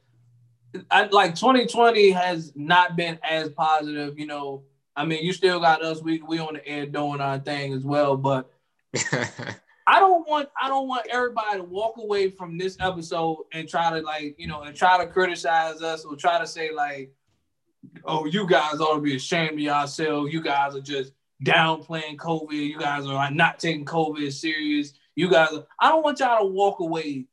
I like 2020 has not been as positive, you know. I mean, you still got us. We we on the air doing our thing as well, but I don't want I don't want everybody to walk away from this episode and try to like you know and try to criticize us or try to say like, oh you guys ought to be ashamed of yourselves. You guys are just downplaying COVID. You guys are like not taking COVID serious. You guys, are, I don't want y'all to walk away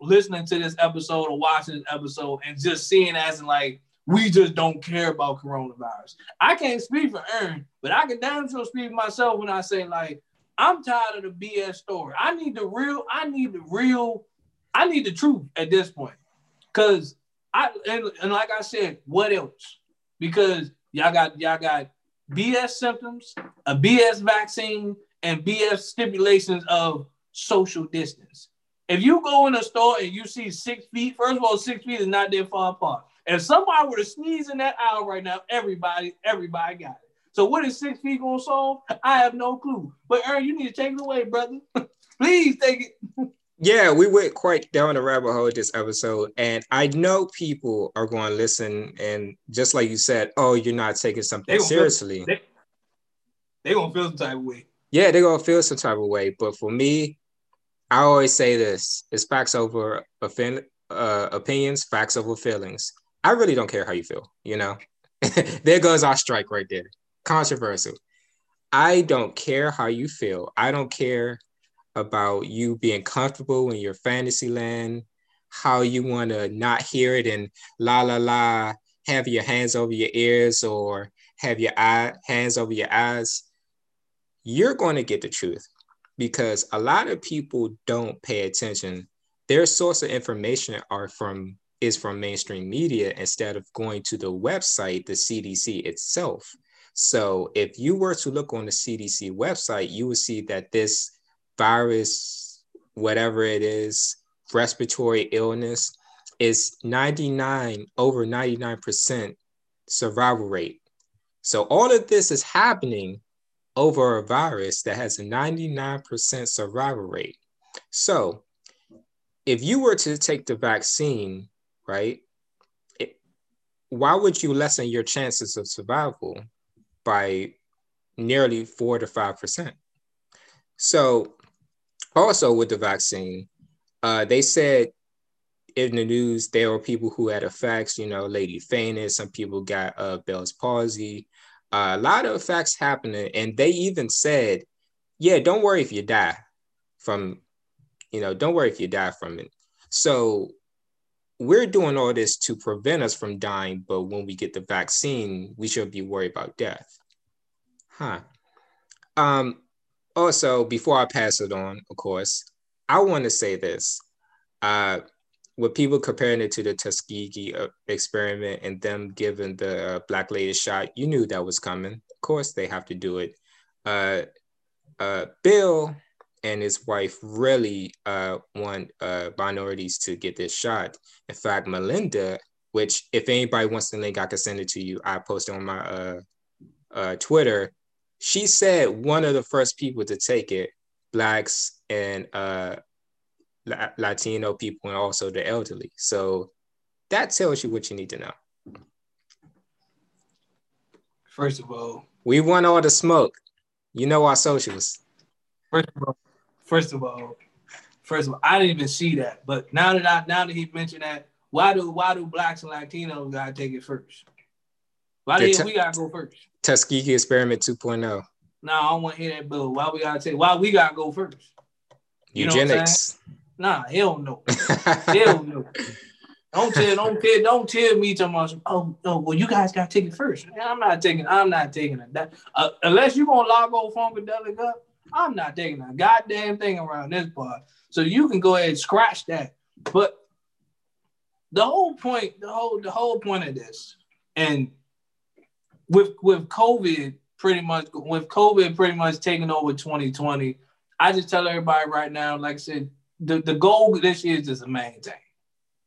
listening to this episode or watching this episode and just seeing as in like we just don't care about coronavirus. I can't speak for Aaron, but I can damn sure speak for myself when I say like I'm tired of the BS story. I need the real, I need the real, I need the truth at this point. Cause I and, and like I said, what else? Because y'all got y'all got BS symptoms, a BS vaccine, and BS stipulations of social distance. If you go in a store and you see six feet, first of all, six feet is not that far apart. If somebody were to sneeze in that aisle right now, everybody, everybody got it. So what is six feet gonna solve? I have no clue. But Aaron, you need to take it away, brother. Please take it. yeah, we went quite down the rabbit hole this episode, and I know people are going to listen. And just like you said, oh, you're not taking something seriously. Feel, they, they gonna feel some type of way. Yeah, they're gonna feel some type of way. But for me, I always say this: it's facts over offend, uh, opinions, facts over feelings. I really don't care how you feel. You know, there goes our strike right there. Controversial. I don't care how you feel. I don't care about you being comfortable in your fantasy land, how you want to not hear it and la la la, have your hands over your ears or have your eye, hands over your eyes. You're going to get the truth because a lot of people don't pay attention. Their source of information are from is from mainstream media instead of going to the website, the CDC itself. So if you were to look on the CDC website, you would see that this virus, whatever it is, respiratory illness, is 99 over 99% survival rate. So all of this is happening over a virus that has a 99% survival rate. So if you were to take the vaccine, right, why would you lessen your chances of survival by nearly four to five percent? So also with the vaccine, uh, they said in the news there were people who had effects, you know, lady fainted, some people got uh, Bell's palsy, uh, a lot of effects happening, and they even said, "Yeah, don't worry if you die from, you know, don't worry if you die from it." So we're doing all this to prevent us from dying, but when we get the vaccine, we should be worried about death. Huh. Um, also, before I pass it on, of course, I want to say this. Uh, with people comparing it to the Tuskegee uh, experiment and them giving the uh, black lady shot, you knew that was coming. Of course, they have to do it. Uh, uh, Bill and his wife really uh, want uh, minorities to get this shot. In fact, Melinda, which if anybody wants the link, I can send it to you. I posted on my Twitter. She said one of the first people to take it, blacks and uh, Latino people and also the elderly. So that tells you what you need to know. First of all, we want all the smoke. You know our socials. First of all, first of all, first of all, I didn't even see that. But now that I now that he mentioned that, why do why do blacks and Latinos gotta take it first? Why do we gotta go first? Tuskegee Experiment 2.0. No, I don't want to hear that, Bill. Why we gotta take? Why we gotta go first? You Eugenics. Nah, hell no. hell no. Don't tell, don't tell, don't tell me to much. Oh, oh, well, you guys got to take it first. I'm not taking, I'm not taking it. That, uh, unless you're gonna log old Funkadelic up, I'm not taking a goddamn thing around this part. So you can go ahead and scratch that. But the whole point, the whole, the whole point of this, and with with COVID pretty much, with COVID pretty much taking over 2020, I just tell everybody right now, like I said, the, the goal this year is just to maintain,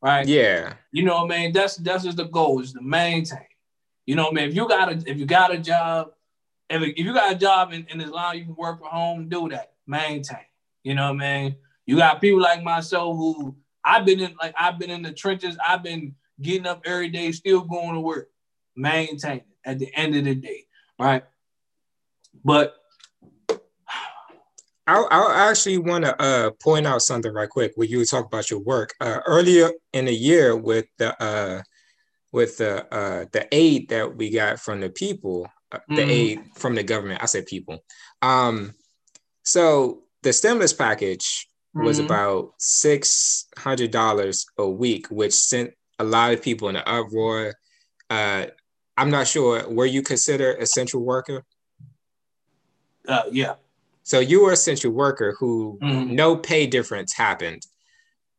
right? Yeah. You know what I mean? That's that's just the goal is to maintain. You know what I mean? If you got a if you got a job, if, if you got a job in, in this line you can work from home, do that. Maintain. You know what I mean? You got people like myself who I've been in like I've been in the trenches, I've been getting up every day, still going to work. Maintain it at the end of the day, right? But I, I actually want to uh, point out something right quick when you talk about your work uh, earlier in the year with the uh, with the uh, the aid that we got from the people, mm-hmm. the aid from the government. I said people. Um, so the stimulus package mm-hmm. was about six hundred dollars a week, which sent a lot of people in an uproar. I'm not sure. Were you considered essential worker? Uh, yeah. So you were a essential worker who mm-hmm. no pay difference happened,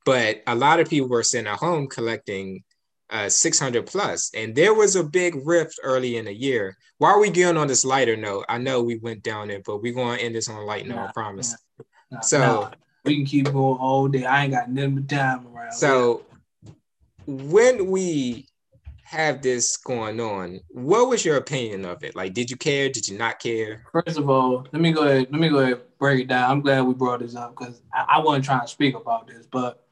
but a lot of people were sent at home collecting uh, 600 plus, and there was a big rift early in the year. Why are we going on this lighter note, I know we went down it, but we're going to end this on a light note. Nah, I promise. Nah, nah, so we can keep going all day. I ain't got nothing but time around. So when we have this going on, what was your opinion of it? Like, did you care? Did you not care? First of all, let me go ahead. Let me go ahead break it down. I'm glad we brought this up because I, I, wasn't trying to speak about this, but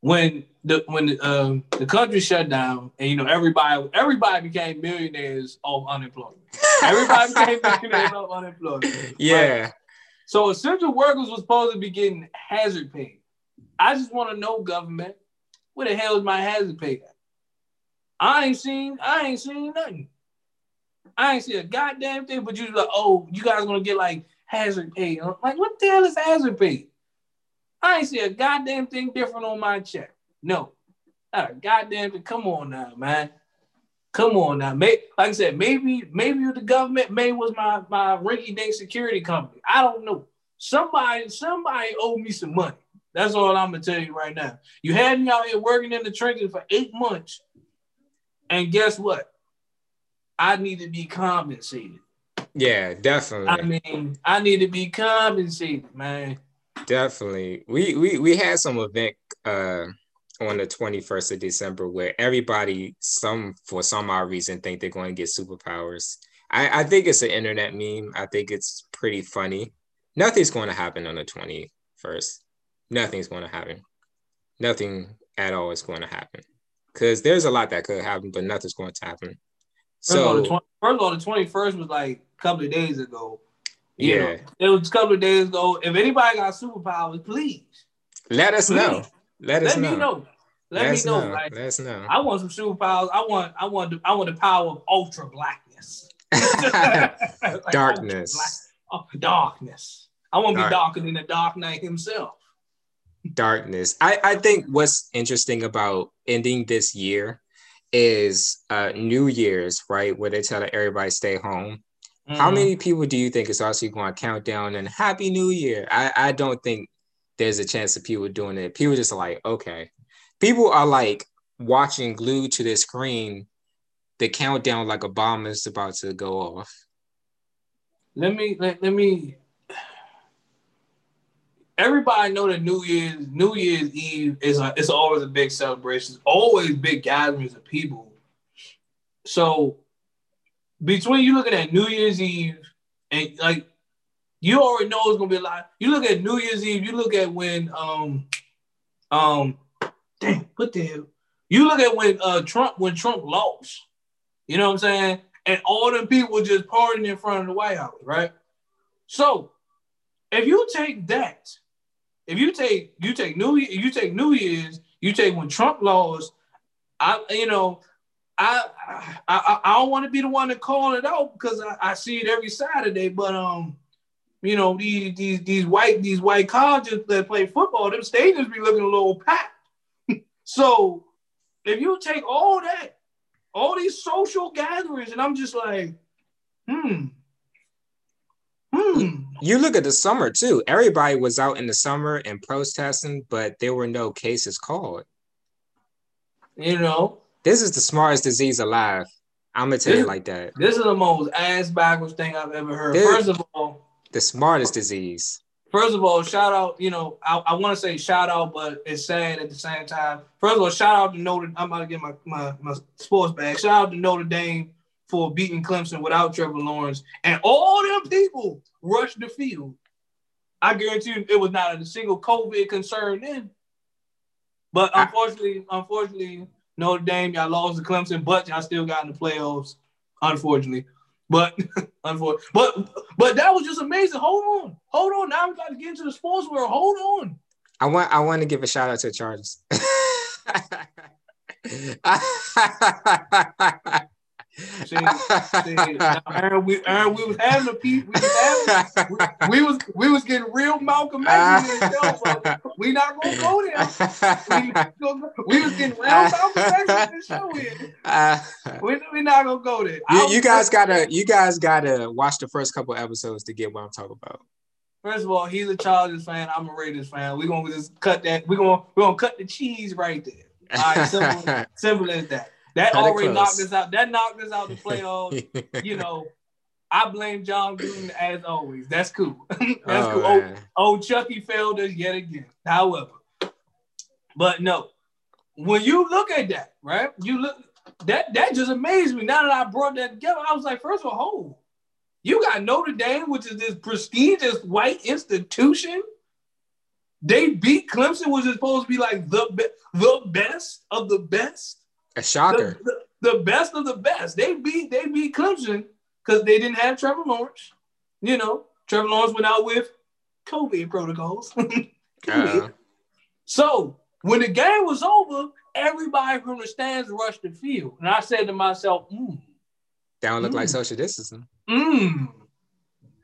when the when the, um, the country shut down and you know everybody everybody became millionaires off unemployment. Everybody became millionaires off unemployment. Yeah. Right? So essential workers was supposed to be getting hazard pay. I just want to know, government, where the hell is my hazard pay at? I ain't seen, I ain't seen nothing. I ain't seen a goddamn thing, but you like, oh, you guys gonna get like hazard pay. I'm like, what the hell is hazard pay? I ain't see a goddamn thing different on my check. No. Not a goddamn thing. Come on now, man. Come on now. May, like I said, maybe maybe the government, maybe was my my rinky dink security company. I don't know. Somebody somebody owe me some money. That's all I'm gonna tell you right now. You had me out here working in the trenches for eight months, and guess what? I need to be compensated. Yeah, definitely. I mean, I need to be compensated, man. Definitely. We we we had some event uh on the 21st of December where everybody some for some odd reason think they're going to get superpowers. I, I think it's an internet meme. I think it's pretty funny. Nothing's going to happen on the 21st. Nothing's going to happen. Nothing at all is going to happen. Because there's a lot that could happen, but nothing's going to happen. So, first of, all, the 20, of all, the 21st was like a couple of days ago. You yeah. Know, it was a couple of days ago. If anybody got superpowers, please let us please. know. Let us know. Let know. Me know. Let, Let me know. know. Like, Let us know. I want some superpowers. I want. I want. The, I want the power of ultra blackness. like darkness. Ultra black, oh, darkness. I want to be darker than the Dark Knight himself. Darkness. I I think what's interesting about ending this year is uh New Year's, right? Where they tell everybody stay home. Mm-hmm. How many people do you think is actually going to count down and Happy New Year? I, I don't think there's a chance of people doing it. People just like, okay. People are like watching glued to the screen the countdown like a bomb is about to go off. Let me let, let me everybody know that New Year's New Year's Eve is a, it's always a big celebration. It's always big gatherings of people. So between you looking at New Year's Eve and like you already know it's gonna be a lot. You look at New Year's Eve, you look at when um um damn, what the hell? You look at when uh Trump when Trump lost, you know what I'm saying? And all them people just partying in front of the White House, right? So if you take that, if you take you take New you take New Year's, you take when Trump lost, I you know, I I I don't want to be the one to call it out because I, I see it every Saturday, but um you know, these these these white these white colleges that play football, them stadiums be looking a little packed. so if you take all that, all these social gatherings, and I'm just like, hmm. Hmm. You look at the summer too. Everybody was out in the summer and protesting, but there were no cases called. You know, this is the smartest disease alive. I'm gonna tell this, you like that. This is the most ass backwards thing I've ever heard. This, First of all, the smartest disease. First of all, shout out, you know, I, I want to say shout out, but it's sad at the same time. First of all, shout out to Notre I'm about to get my, my, my sports bag. Shout out to Notre Dame for beating Clemson without Trevor Lawrence. And all them people rushed the field. I guarantee you it was not a single COVID concern then. But unfortunately, unfortunately, Notre Dame, y'all lost to Clemson, but y'all still got in the playoffs, unfortunately. But unfortunately, but but that was just amazing. Hold on, hold on. Now we got to get into the sports world. Hold on. I want I want to give a shout out to the Chargers. See, see, Aaron, we, Aaron, we was having a piece. We was, having, we, we, was we was getting real Malcolm X we not gonna go there. We, we was getting real Malcolm X in the show. We we not gonna go there. You, you guys gotta you guys gotta watch the first couple episodes to get what I'm talking about. First of all, he's a Chargers fan. I'm a Raiders fan. We're gonna just cut that. We're gonna we're gonna cut the cheese right there. All right, simple, simple as that. That already knocked us out. That knocked us out the playoffs. you know, I blame Jon Gruden as always. That's cool. That's oh, cool. Oh, oh, Chucky failed us yet again. However, but no, when you look at that, right? You look that that just amazed me. Now that I brought that together, I was like, first of all, hold, you got Notre Dame, which is this prestigious white institution. They beat Clemson, which is supposed to be like the be- the best of the best. A shocker. The, the, the, best of the best. They beat they beat Clemson because they didn't have Trevor Lawrence. You know, Trevor Lawrence went out with COVID protocols. Uh-oh. So when the game was over, everybody from the stands rushed the field, and I said to myself, "Mmm, That don't look like Mm. social distancing. mmm,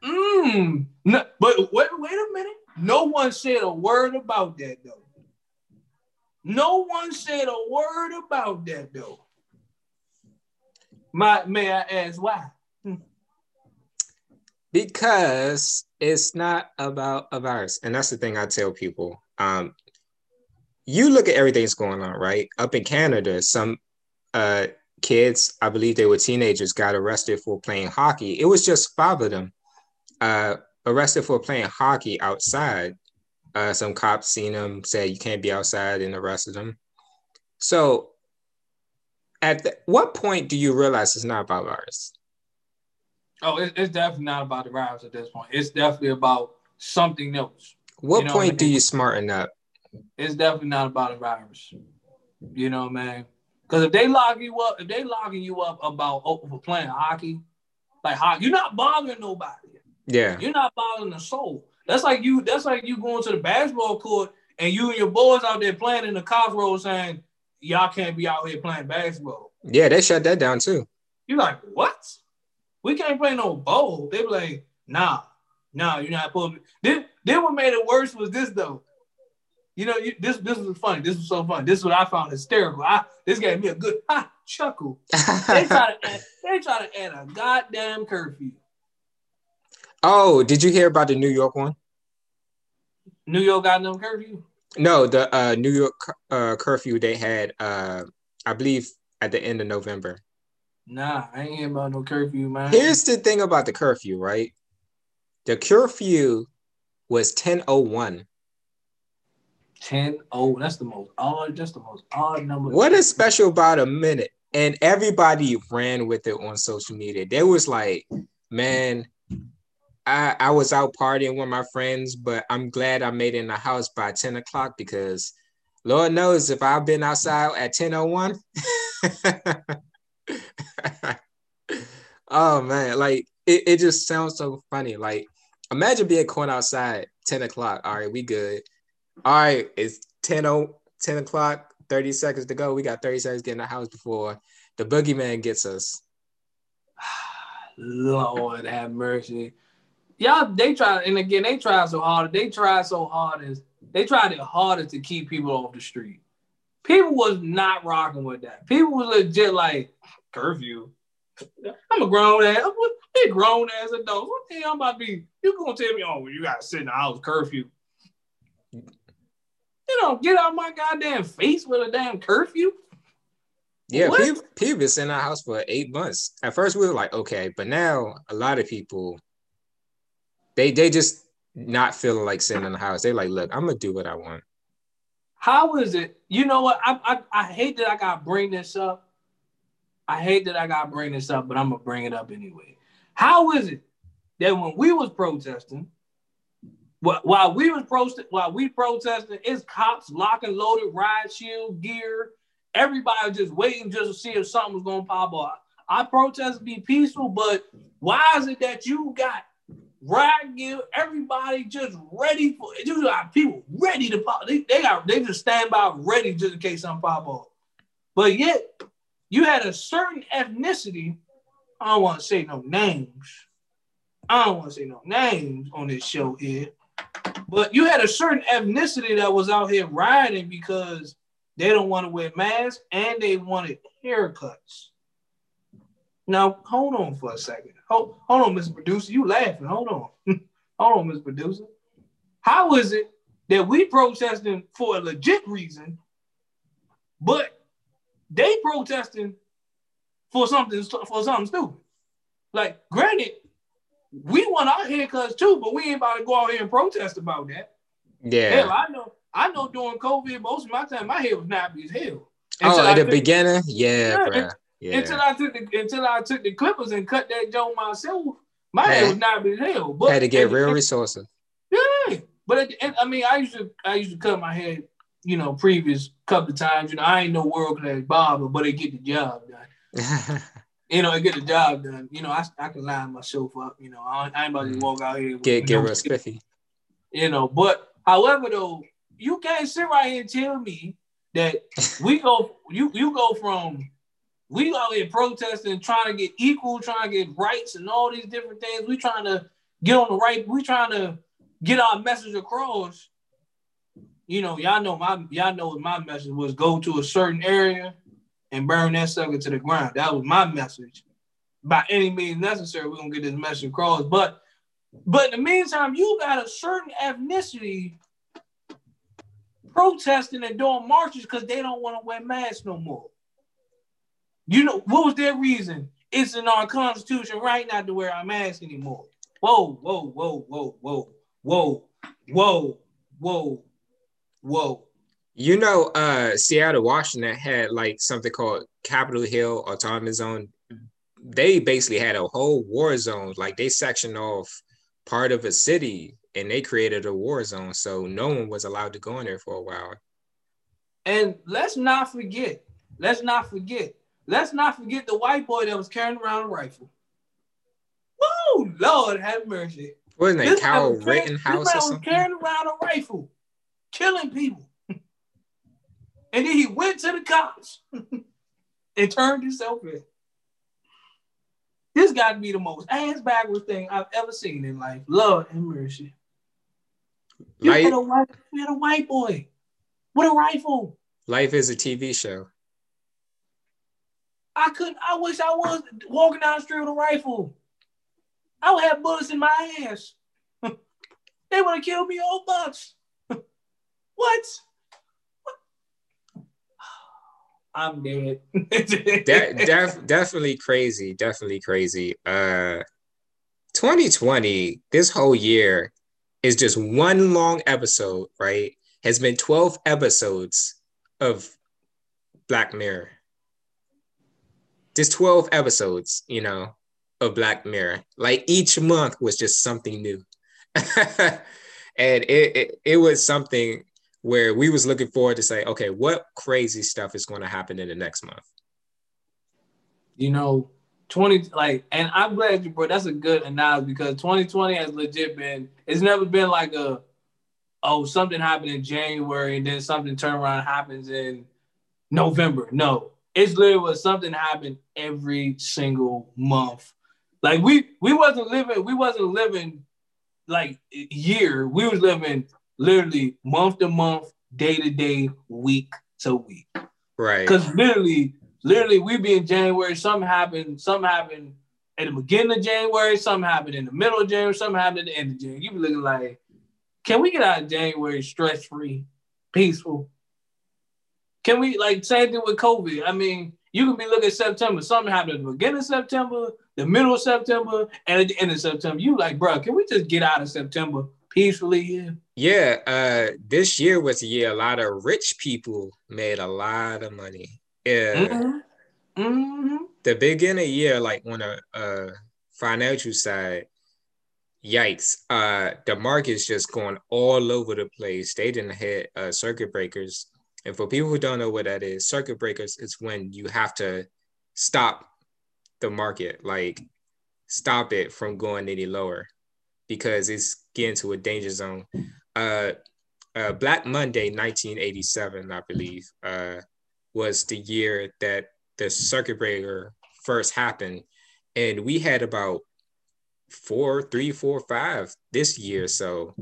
mmm." No, but wait, wait a minute. No one said a word about that though. No one said a word about that though. My may I ask why? because it's not about a virus and that's the thing i tell people um you look at everything that's going on right up in canada some uh kids i believe they were teenagers got arrested for playing hockey it was just five of them uh arrested for playing hockey outside uh some cops seen them said you can't be outside and arrested them so at the, what point do you realize it's not about virus Oh, it, it's definitely not about the virus at this point. It's definitely about something else. what You know, point man. do you smarten up It's definitely not about a virus. You know, man. Because if they lock you up, if they locking you up about for playing hockey, like hockey, you're not bothering nobody. yeah You're not bothering a soul. That's like you. That's like you going to the basketball court and you and your boys out there playing in the cops road saying y'all can't be out here playing basketball. Yeah, they shut that down too. You're like, what? We can't play no bowl. They be like, nah, nah, you're not supposed to. Then, then what made it worse was this though. You know, you, this this was funny. This was so funny. This is what I found hysterical. I this gave me a good ha, chuckle. They try to add, they try to add a goddamn curfew. Oh, did you hear about the New York one? New York got no curfew. No, the uh, New York uh, curfew they had, uh, I believe, at the end of November. Nah, I ain't hear about no curfew, man. Here's the thing about the curfew, right? The curfew was 1001. 10 oh, that's the most odd, just the most odd number. What is special about a minute? And everybody ran with it on social media. They was like, man, I, I was out partying with my friends, but I'm glad I made it in the house by 10 o'clock because Lord knows if I've been outside at 1001. oh man, like it, it just sounds so funny. Like imagine being caught outside 10 o'clock. All right, we good. All right, it's 10, o- 10 o'clock, 30 seconds to go. We got 30 seconds to get in the house before the boogeyman gets us. Lord have mercy. Y'all, they try, and again, they try so hard. They try so hard as they tried their hardest to keep people off the street. People was not rocking with that. People was legit like curfew. I'm a grown ass. What they grown ass adults? What the hell I'm about to be? You gonna tell me, oh, you gotta sit in the house curfew? You know, get out my goddamn face with a damn curfew. Yeah, people, people been in our house for eight months. At first, we were like, okay, but now a lot of people, they they just not feeling like sitting in the house. They're like, look, I'm gonna do what I want. How is it? You know what? I, I I hate that I gotta bring this up. I hate that I gotta bring this up, but I'm gonna bring it up anyway. How is it that when we was protesting, wh- while we was protesting, while we protesting, it's cops locking loaded ride shield gear. Everybody just waiting just to see if something was gonna pop up. I protest be peaceful, but why is it that you got ride gear? Everybody just ready for it. you got people ready to pop. They, they got they just stand by ready just in case something pop up. But yet you had a certain ethnicity. I don't want to say no names. I don't want to say no names on this show here. But you had a certain ethnicity that was out here riding because they don't want to wear masks and they wanted haircuts. Now, hold on for a second. Hold, hold on, Mr. Producer. You laughing. Hold on. hold on, Mr. Producer. How is it that we protesting for a legit reason, but they protesting for something for something stupid? Like, granted, we want our haircuts too, but we ain't about to go out here and protest about that. Yeah. Hell. I know, I know during COVID, most of my time my hair was nappy as hell. Oh, at I the beginning, yeah, Yeah, bruh. Yeah. Until I took the until I took the clippers and cut that joint myself, my head was nappy as hell. But Had to get the- real resources. Yeah, but end, I mean, I used to I used to cut my head, you know, previous couple of times. You know, I ain't no world class barber, but it get the job done. You know, it get the job done. You know, I, I can line myself up. You know, I, I ain't about to Mm. walk out here. with, get get know, real spiffy. You know, but however though, you can't sit right here and tell me that we go you you go from we out here protesting, trying to get equal, trying to get rights and all these different things. We trying to get on the right, we trying to get our message across. You know, y'all know my y'all know what my message was go to a certain area and burn that sucker to the ground. That was my message. By any means necessary, we're gonna get this message across. But but in the meantime, you got a certain ethnicity protesting and doing marches because they don't want to wear masks no more. You know, what was their reason? It's in our constitution right not to wear a mask anymore. Whoa, whoa, whoa, whoa, whoa, whoa, whoa, whoa, whoa. You know, uh, Seattle, Washington had like something called Capitol Hill Autonomous Zone. They basically had a whole war zone. Like they sectioned off part of a city and they created a war zone. So no one was allowed to go in there for a while. And let's not forget, let's not forget, let's not forget the white boy that was carrying around a rifle. Woo, Lord have mercy. Wasn't it Kyle Rittenhouse or something? carrying around a rifle, killing people. and then he went to the cops and turned himself in. This got to be the most ass backwards thing I've ever seen in life. Lord and mercy. You had a white, you a white boy with a rifle. Life is a TV show. I couldn't. I wish I was walking down the street with a rifle. I would have bullets in my ass. they would have killed me all bucks. what? what? I'm dead. de- def- definitely crazy. Definitely crazy. Uh, 2020, this whole year is just one long episode, right? Has been 12 episodes of Black Mirror. Just 12 episodes, you know, of Black Mirror. Like each month was just something new. and it, it, it was something where we was looking forward to say, okay, what crazy stuff is going to happen in the next month? You know, 20 like and I'm glad you brought that's a good analogy because 2020 has legit been it's never been like a oh something happened in January and then something turn around happens in November. No. It's literally was something happened every single month. Like we we wasn't living we wasn't living like year. We was living literally month to month, day to day, week to week. Right. Because literally literally we be in January, something happened, something happened at the beginning of January, something happened in the middle of January, something happened at the end of January. You be looking like, can we get out of January stress free, peaceful? Can we like same thing with COVID? I mean, you can be looking at September, something happened at the beginning of September, the middle of September, and at the end of September. You like, bro, can we just get out of September peacefully here? Yeah, uh, this year was a year a lot of rich people made a lot of money. Yeah. Mm-hmm. Mm-hmm. The beginning of year, like on a, a financial side, yikes. Uh, the market's just going all over the place. They didn't hit uh, circuit breakers. And for people who don't know what that is, circuit breakers is when you have to stop the market, like stop it from going any lower because it's getting to a danger zone. Uh, uh, Black Monday, 1987, I believe. Uh, was the year that the circuit breaker first happened. And we had about four, three, four, five this year. So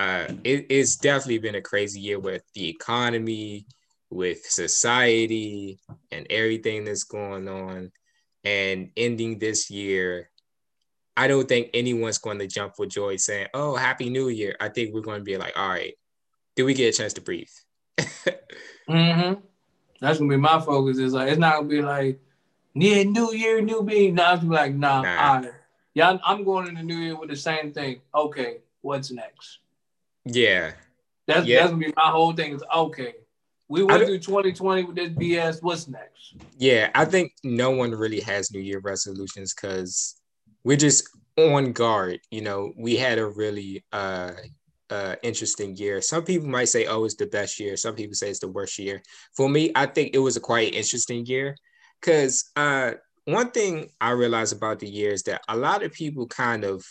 uh, it, it's definitely been a crazy year with the economy, with society, and everything that's going on. And ending this year, I don't think anyone's going to jump for joy saying, Oh, Happy New Year. I think we're going to be like, All right, do we get a chance to breathe? mm-hmm. That's gonna be my focus. Is like it's not gonna be like, yeah, new year, new me. No, it's like, nah, nah. yeah, I'm going in the new year with the same thing. Okay, what's next? Yeah, that's yeah. that's gonna be my whole thing. Is okay, we went through 2020 with this BS. What's next? Yeah, I think no one really has New Year resolutions because we're just on guard. You know, we had a really uh uh, interesting year. Some people might say, "Oh, it's the best year." Some people say it's the worst year. For me, I think it was a quite interesting year because uh, one thing I realized about the year is that a lot of people kind of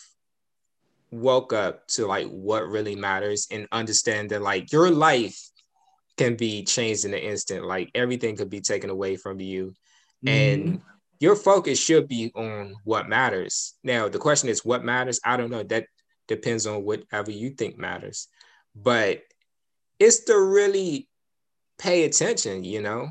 woke up to like what really matters and understand that like your life can be changed in an instant. Like everything could be taken away from you. Mm-hmm. And your focus should be on what matters. Now, the question is what matters? I don't know. That depends on whatever you think matters. But it's to really pay attention, you know?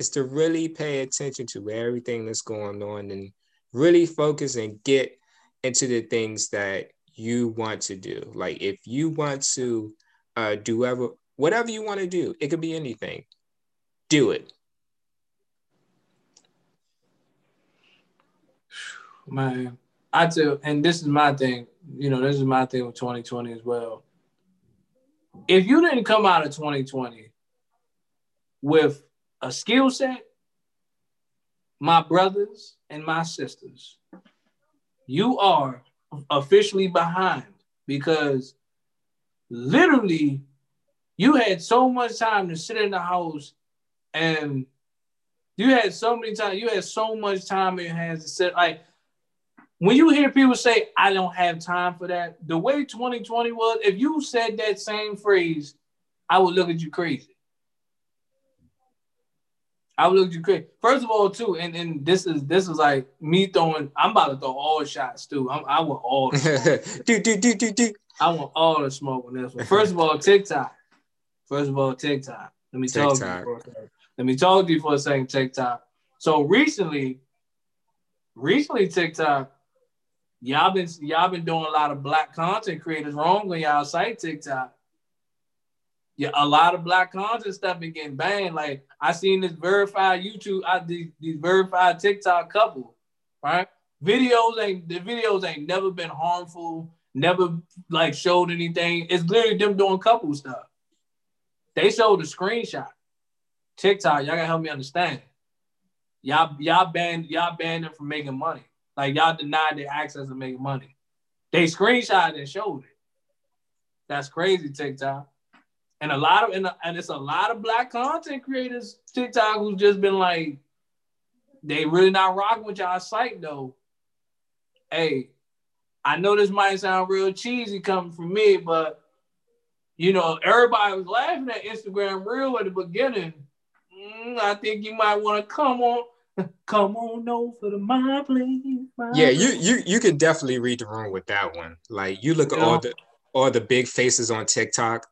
It's to really pay attention to everything that's going on and really focus and get into the things that you want to do. Like if you want to uh, do ever, whatever you want to do, it could be anything. Do it. Man, I tell, and this is my thing. You know, this is my thing with 2020 as well. If you didn't come out of 2020 with a skill set, my brothers and my sisters, you are officially behind because literally you had so much time to sit in the house and you had so many times you had so much time in your hands to sit. Like when you hear people say i don't have time for that the way 2020 was if you said that same phrase i would look at you crazy I would look at you crazy. First of all, too, and, and this is this is like me throwing. I'm about to throw all shots too. I'm, I want all. do do do do do. I want all the smoke on this one. First of all, TikTok. First of all, TikTok. Let me TikTok. talk to you for a second. Let me talk to you for a second, TikTok. So recently, recently TikTok, y'all been y'all been doing a lot of black content creators wrong on y'all site TikTok yeah, a lot of black content stuff been getting banned. Like I seen this verified YouTube, I these, these verified TikTok couple, right? Videos ain't the videos ain't never been harmful, never like showed anything. It's literally them doing couple stuff. They showed a screenshot. TikTok, y'all gotta help me understand. Y'all, y'all banned, y'all banned them from making money. Like y'all denied their access to making money. They screenshot and showed it. That's crazy, TikTok and a lot of and, and it's a lot of black content creators TikTok who's just been like, they really not rocking with y'all site though. Hey, I know this might sound real cheesy coming from me, but you know, everybody was laughing at Instagram Reel at the beginning. Mm, I think you might want to come on, come on over to my place. My yeah, you you you can definitely read the room with that one. Like you look at all the all the big faces on TikTok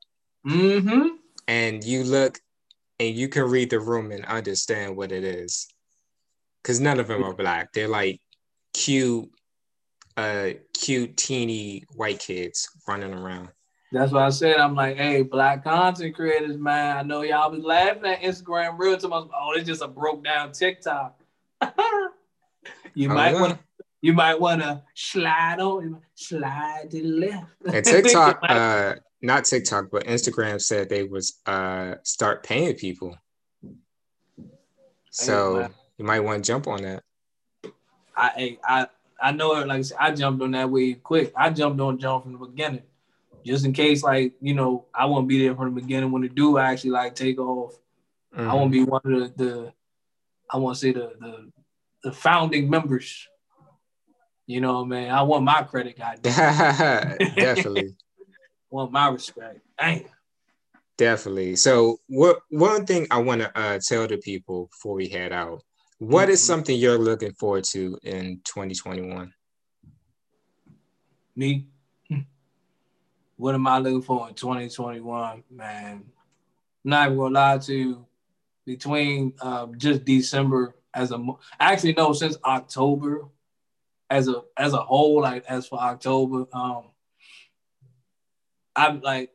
Mm-hmm. And you look and you can read the room and understand what it is. Cause none of them are black. They're like cute, uh, cute teeny white kids running around. That's what I said. I'm like, hey, black content creators, man. I know y'all was laughing at Instagram Reel to much. Oh, it's just a broke down TikTok. you oh, might want to you might want to slide on slide to the left. And TikTok, uh, not TikTok, but Instagram said they was uh start paying people. So you might want to jump on that. I I I know it. Like I, said, I jumped on that way quick. I jumped on jump from the beginning, just in case, like you know, I won't be there from the beginning when it do actually like take off. Mm-hmm. I won't be one of the, the I want to say the the the founding members. You know, man, I want my credit, goddamn. Definitely want my respect. Damn. Definitely. So, what one thing I want to uh, tell the people before we head out, what mm-hmm. is something you're looking forward to in 2021? Me. What am I looking for in 2021, man? not even gonna lie to you. Between uh, just December as a actually no since October as a as a whole like as for October um I'm like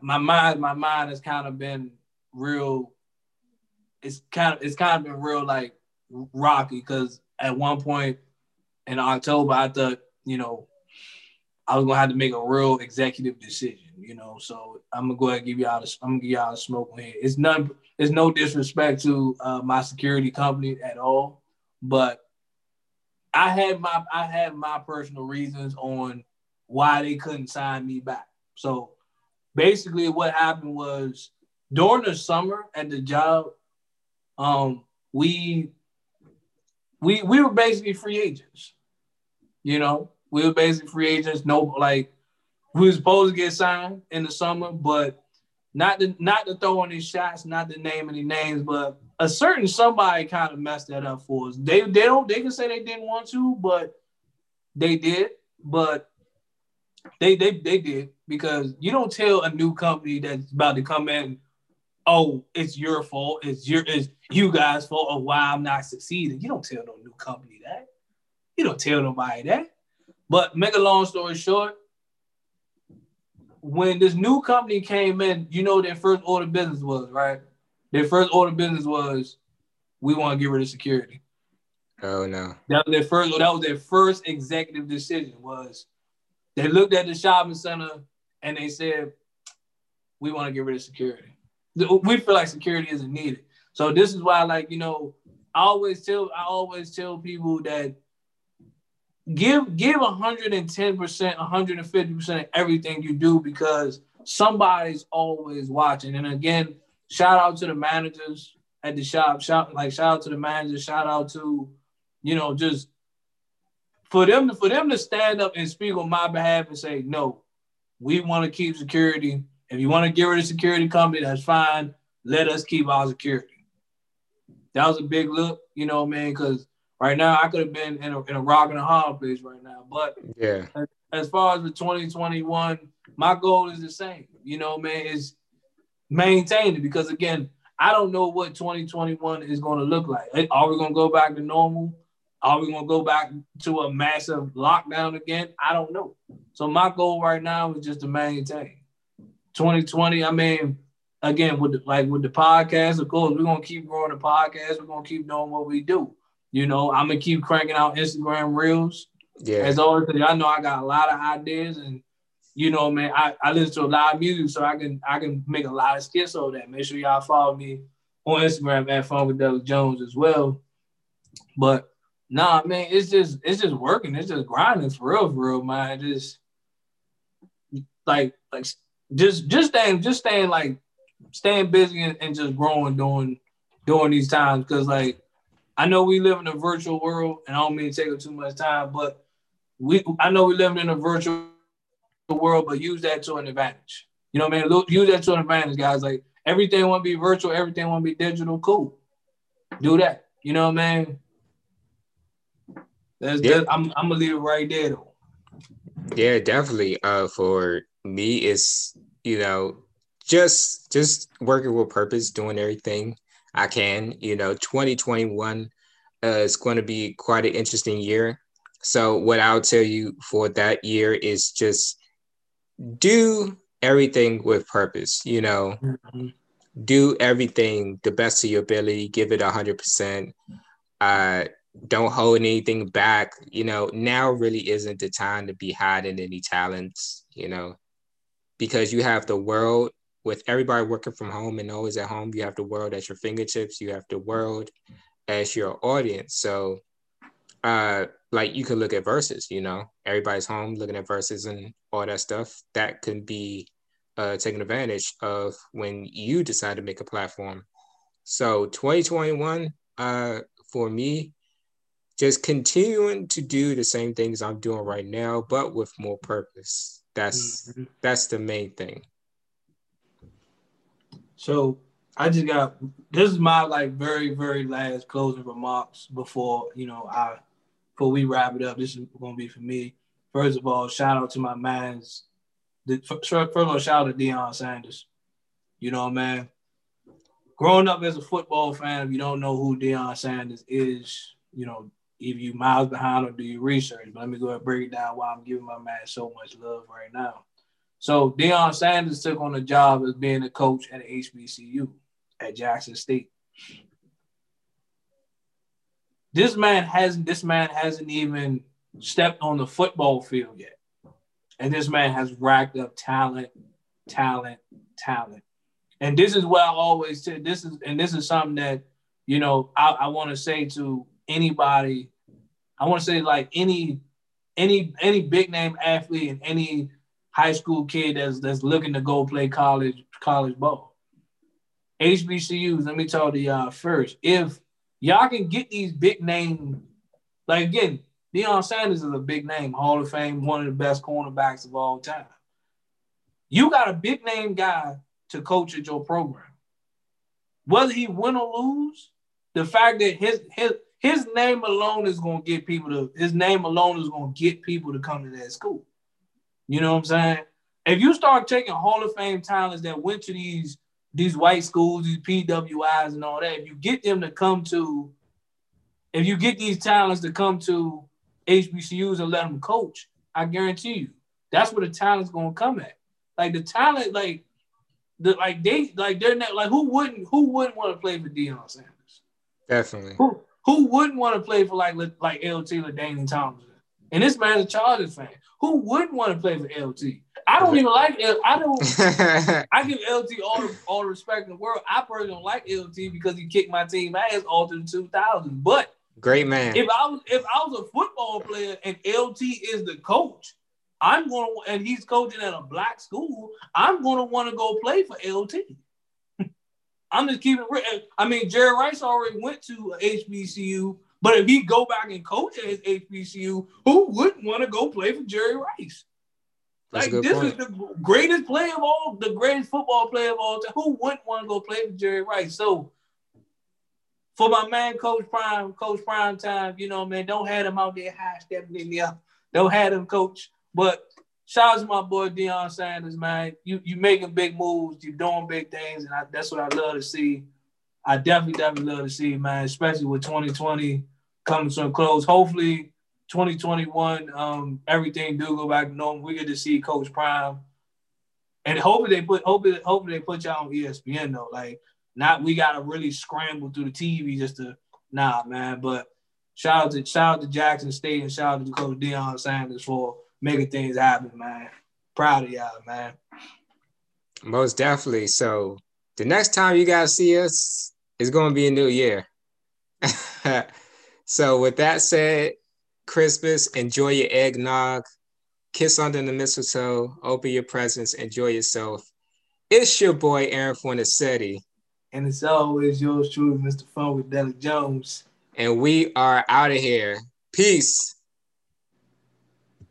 my mind, my mind has kind of been real. It's kind of it's kind of been real like rocky because at one point in October I thought you know I was gonna have to make a real executive decision, you know. So I'm gonna go ahead and give y'all the, I'm gonna give y'all the smoke here. It's none it's no disrespect to uh, my security company at all, but I had my I had my personal reasons on why they couldn't sign me back. So basically what happened was during the summer at the job, um, we we we were basically free agents. You know, We were basically free agents. No, like we were supposed to get signed in the summer, but not to not to throw any shots, not to name any names, but a certain somebody kind of messed that up for us. They they don't they can say they didn't want to, but they did. But they they they did because you don't tell a new company that's about to come in, oh, it's your fault, it's your it's you guys' fault of why I'm not succeeding. You don't tell no new company that. You don't tell nobody that. But make a long story short, when this new company came in, you know their first order of business was, right? Their first order of business was we want to get rid of security. Oh no. That was their first that was their first executive decision was they looked at the shopping center and they said, we want to get rid of security. We feel like security isn't needed. So this is why, like, you know, I always tell I always tell people that give give 110%, 150% of everything you do because somebody's always watching. And again, shout out to the managers at the shop. Shout like shout out to the managers, shout out to, you know, just for them to for them to stand up and speak on my behalf and say, no, we want to keep security. If you want to get rid of security company, that's fine. Let us keep our security. That was a big look, you know, man, because right now I could have been in a, in a rock and a hard place right now. But yeah, as, as far as the 2021, my goal is the same. You know, man, is maintain it because again, I don't know what 2021 is going to look like. Are we going to go back to normal? Are we going to go back to a massive lockdown again? I don't know. So my goal right now is just to maintain. 2020, I mean, again, with the, like with the podcast, of course, we're gonna keep growing the podcast. We're gonna keep doing what we do. You know, I'm gonna keep cranking out Instagram reels. Yeah. As always, I know I got a lot of ideas, and you know, man, I, I listen to a lot of music, so I can I can make a lot of skits over that. Make sure y'all follow me on Instagram at Funkadelic Jones as well. But nah, man, it's just it's just working. It's just grinding for real, for real, man. Just like like just just staying just staying like staying busy and, and just growing during during these times because like I know we live in a virtual world, and I don't mean to take up too much time, but we I know we live in a virtual world, but use that to an advantage. You know what I mean? Use that to an advantage, guys. Like everything want to be virtual, everything want to be digital. Cool, do that. You know what I mean? That's, yeah. That's, I'm I'm gonna leave it right there though. Yeah, definitely. Uh, for me, it's you know just just working with purpose, doing everything I can. You know, 2021 uh, is going to be quite an interesting year. So, what I'll tell you for that year is just do everything with purpose, you know, mm-hmm. do everything the best of your ability, give it 100%. Uh, don't hold anything back. You know, now really isn't the time to be hiding any talents, you know, because you have the world with everybody working from home and always at home, you have the world at your fingertips. You have the world as your audience. So, uh, like you could look at Verzuz, you know, everybody's home looking at Verzuz and all that stuff. That can be uh, taken advantage of when you decide to make a platform. So 2021, uh, for me, just continuing to do the same things I'm doing right now, but with more purpose. That's mm-hmm. that's the main thing. So I just got this is my like very very last closing remarks before you know I before we wrap it up. This is gonna be for me. First of all, shout out to my man's. First of all, shout out to Deion Sanders. You know, man. Growing up as a football fan, if you don't know who Deion Sanders is, you know, if you miles behind or do your research. But let me go ahead and break it down why I'm giving my man so much love right now. So Deion Sanders took on the job as being a coach at HBCU at Jackson State. This man hasn't this man hasn't even stepped on the football field yet. And this man has racked up talent, talent, talent. And this is what I always said. This is and this is something that you know I, I want to say to anybody. I want to say like any any any big name athlete and any high school kid that's that's looking to go play college college ball. HBCUs, let me tell you y'all first. If y'all can get these big name, like again, Deion Sanders is a big name, Hall of Fame, one of the best cornerbacks of all time. You got a big name guy to coach at your program. Whether he win or lose, the fact that his his his name alone is gonna get people to his name alone is gonna get people to come to that school. You know what I'm saying? If you start taking Hall of Fame talents that went to these these white schools, these PWIs and all that, if you get them to come to, if you get these talents to come to HBCUs and let them coach, I guarantee you, that's where the talent's gonna come at. Like the talent, like the like they like they're not like who wouldn't who wouldn't want to play for Deion Sanders? Definitely. Who who wouldn't want to play for like like LT LaDainian Tomlinson? And this man's a Chargers fan. Who wouldn't want to play for LT? I don't even like L. I don't. I give LT all the all the respect in the world. I personally don't like LT because he kicked my team ass all through the 2000s. But great man. If I was if I was a football player and LT is the coach, I'm going to, and he's coaching at a black school. I'm going to want to go play for LT. I'm just keeping. I mean, Jerry Rice already went to HBCU, but if he go back and coach at his HBCU, who wouldn't want to go play for Jerry Rice? That's like this point. is the greatest play of all, the greatest football player of all time. Who wouldn't want to go play for Jerry Rice? So for my man, Coach Prime, Coach Prime time, you know, man, don't have him out there high stepping in there. Don't have him, Coach. But shout out to my boy Deion Sanders, man. You you making big moves, you doing big things, and I, that's what I love to see. I definitely, definitely love to see, man, especially with 2020 coming to a close. Hopefully, 2021, um, everything do go back to normal. We get to see Coach Prime. And hopefully they put hopefully, hopefully they put y'all on ESPN though. Like not we gotta really scramble through the TV just to nah man. But shout out to shout out to Jackson State and shout out to Coach Deion Sanders for making things happen, man. Proud of y'all, man. Most definitely. So the next time you guys see us it's going to be a new year. so with that said, Christmas, enjoy your eggnog, kiss under the mistletoe, open your presents, enjoy yourself. It's your boy Aaron Fornacetti. And it's always yours truly, Mr. Funkadelic Jones. And we are out of here. Peace.